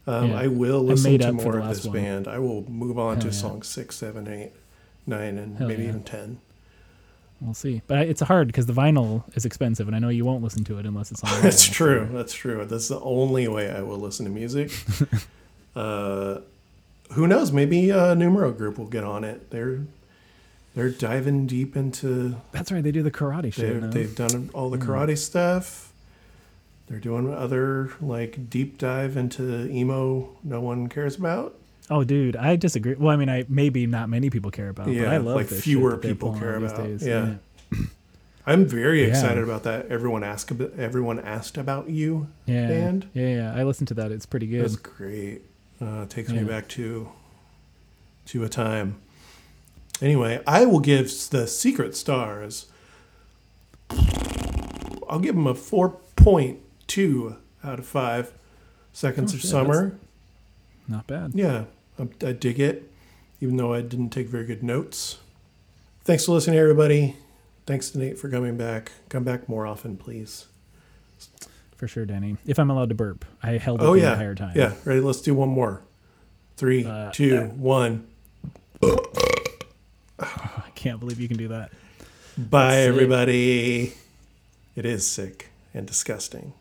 Um, Yeah. I will listen made to more of this one. band. I will move on to Hell yeah. songs six, seven, eight, nine, and Hell maybe yeah. even ten. We'll see. But it's hard because the vinyl is expensive, and I know you won't listen to it unless it's on. That's true. That's true. That's the only way I will listen to music. Uh, who knows? Maybe a numero group will get on it. They're they're diving deep into. That's right. They do the karate shit. now. they've done all the Hmm. karate stuff. they're doing other like deep dive into emo no one cares about. Oh, dude, I disagree. Well, I mean, I maybe not many people care about. but Yeah, I love like fewer people care about. days. Yeah. I'm very Yeah. excited about that. Everyone asked about everyone asked about you yeah, band. yeah, yeah. I listened to that. It's pretty good. That's great. Uh, takes me back to to a time. Anyway, I will give the Secret Stars. I'll give them a four point two out of five seconds Oh, of shit, summer. Not bad. Yeah, I, I dig it, even though I didn't take very good notes. Thanks for listening, everybody. Thanks to Nate for coming back. Come back more often, please. For sure, Danny. If I'm allowed to burp, I held it Oh the yeah, entire time. yeah. Ready? Let's do one more. Three, Uh, two, one. I can't believe you can do that. Bye, everybody. It is sick and disgusting.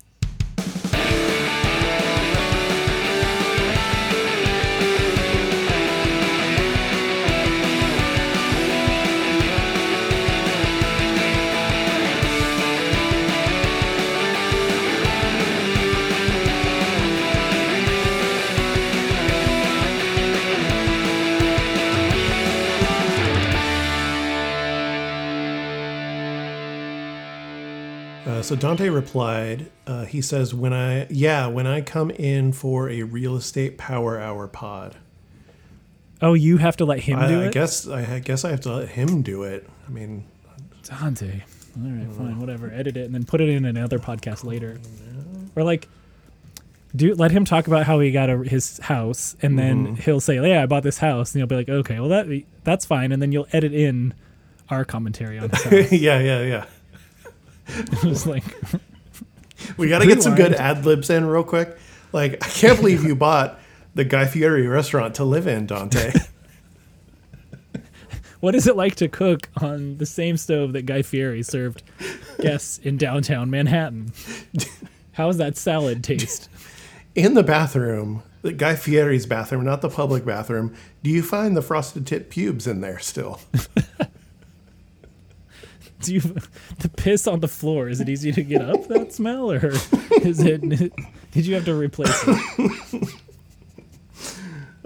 So Dante replied, uh, he says, when I, yeah, when I come in for a real estate power hour pod. Oh, you have to let him I, do I it. guess, I, I guess I have to let him do it. I mean, Dante. All right, fine, whatever. Edit it and then put it in another podcast later. Or like, do let him talk about how he got a, his house, and then Mm-hmm. he'll say, "Yeah, I bought this house," and you'll be like, "Okay, well that that's fine," and then you'll edit in our commentary on house. yeah, yeah, yeah. Just like, We got to get some good ad libs in real quick. Like, I can't believe you bought the Guy Fieri restaurant to live in, Dante. what is it like to cook on the same stove that Guy Fieri served guests in downtown Manhattan? How does that salad taste? in the bathroom, the Guy Fieri's bathroom, not the public bathroom, do you find the frosted tip pubes in there still? Do you the piss on the floor? Is it easy to get up that smell, or is it? Did you have to replace it?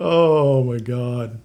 Oh my god.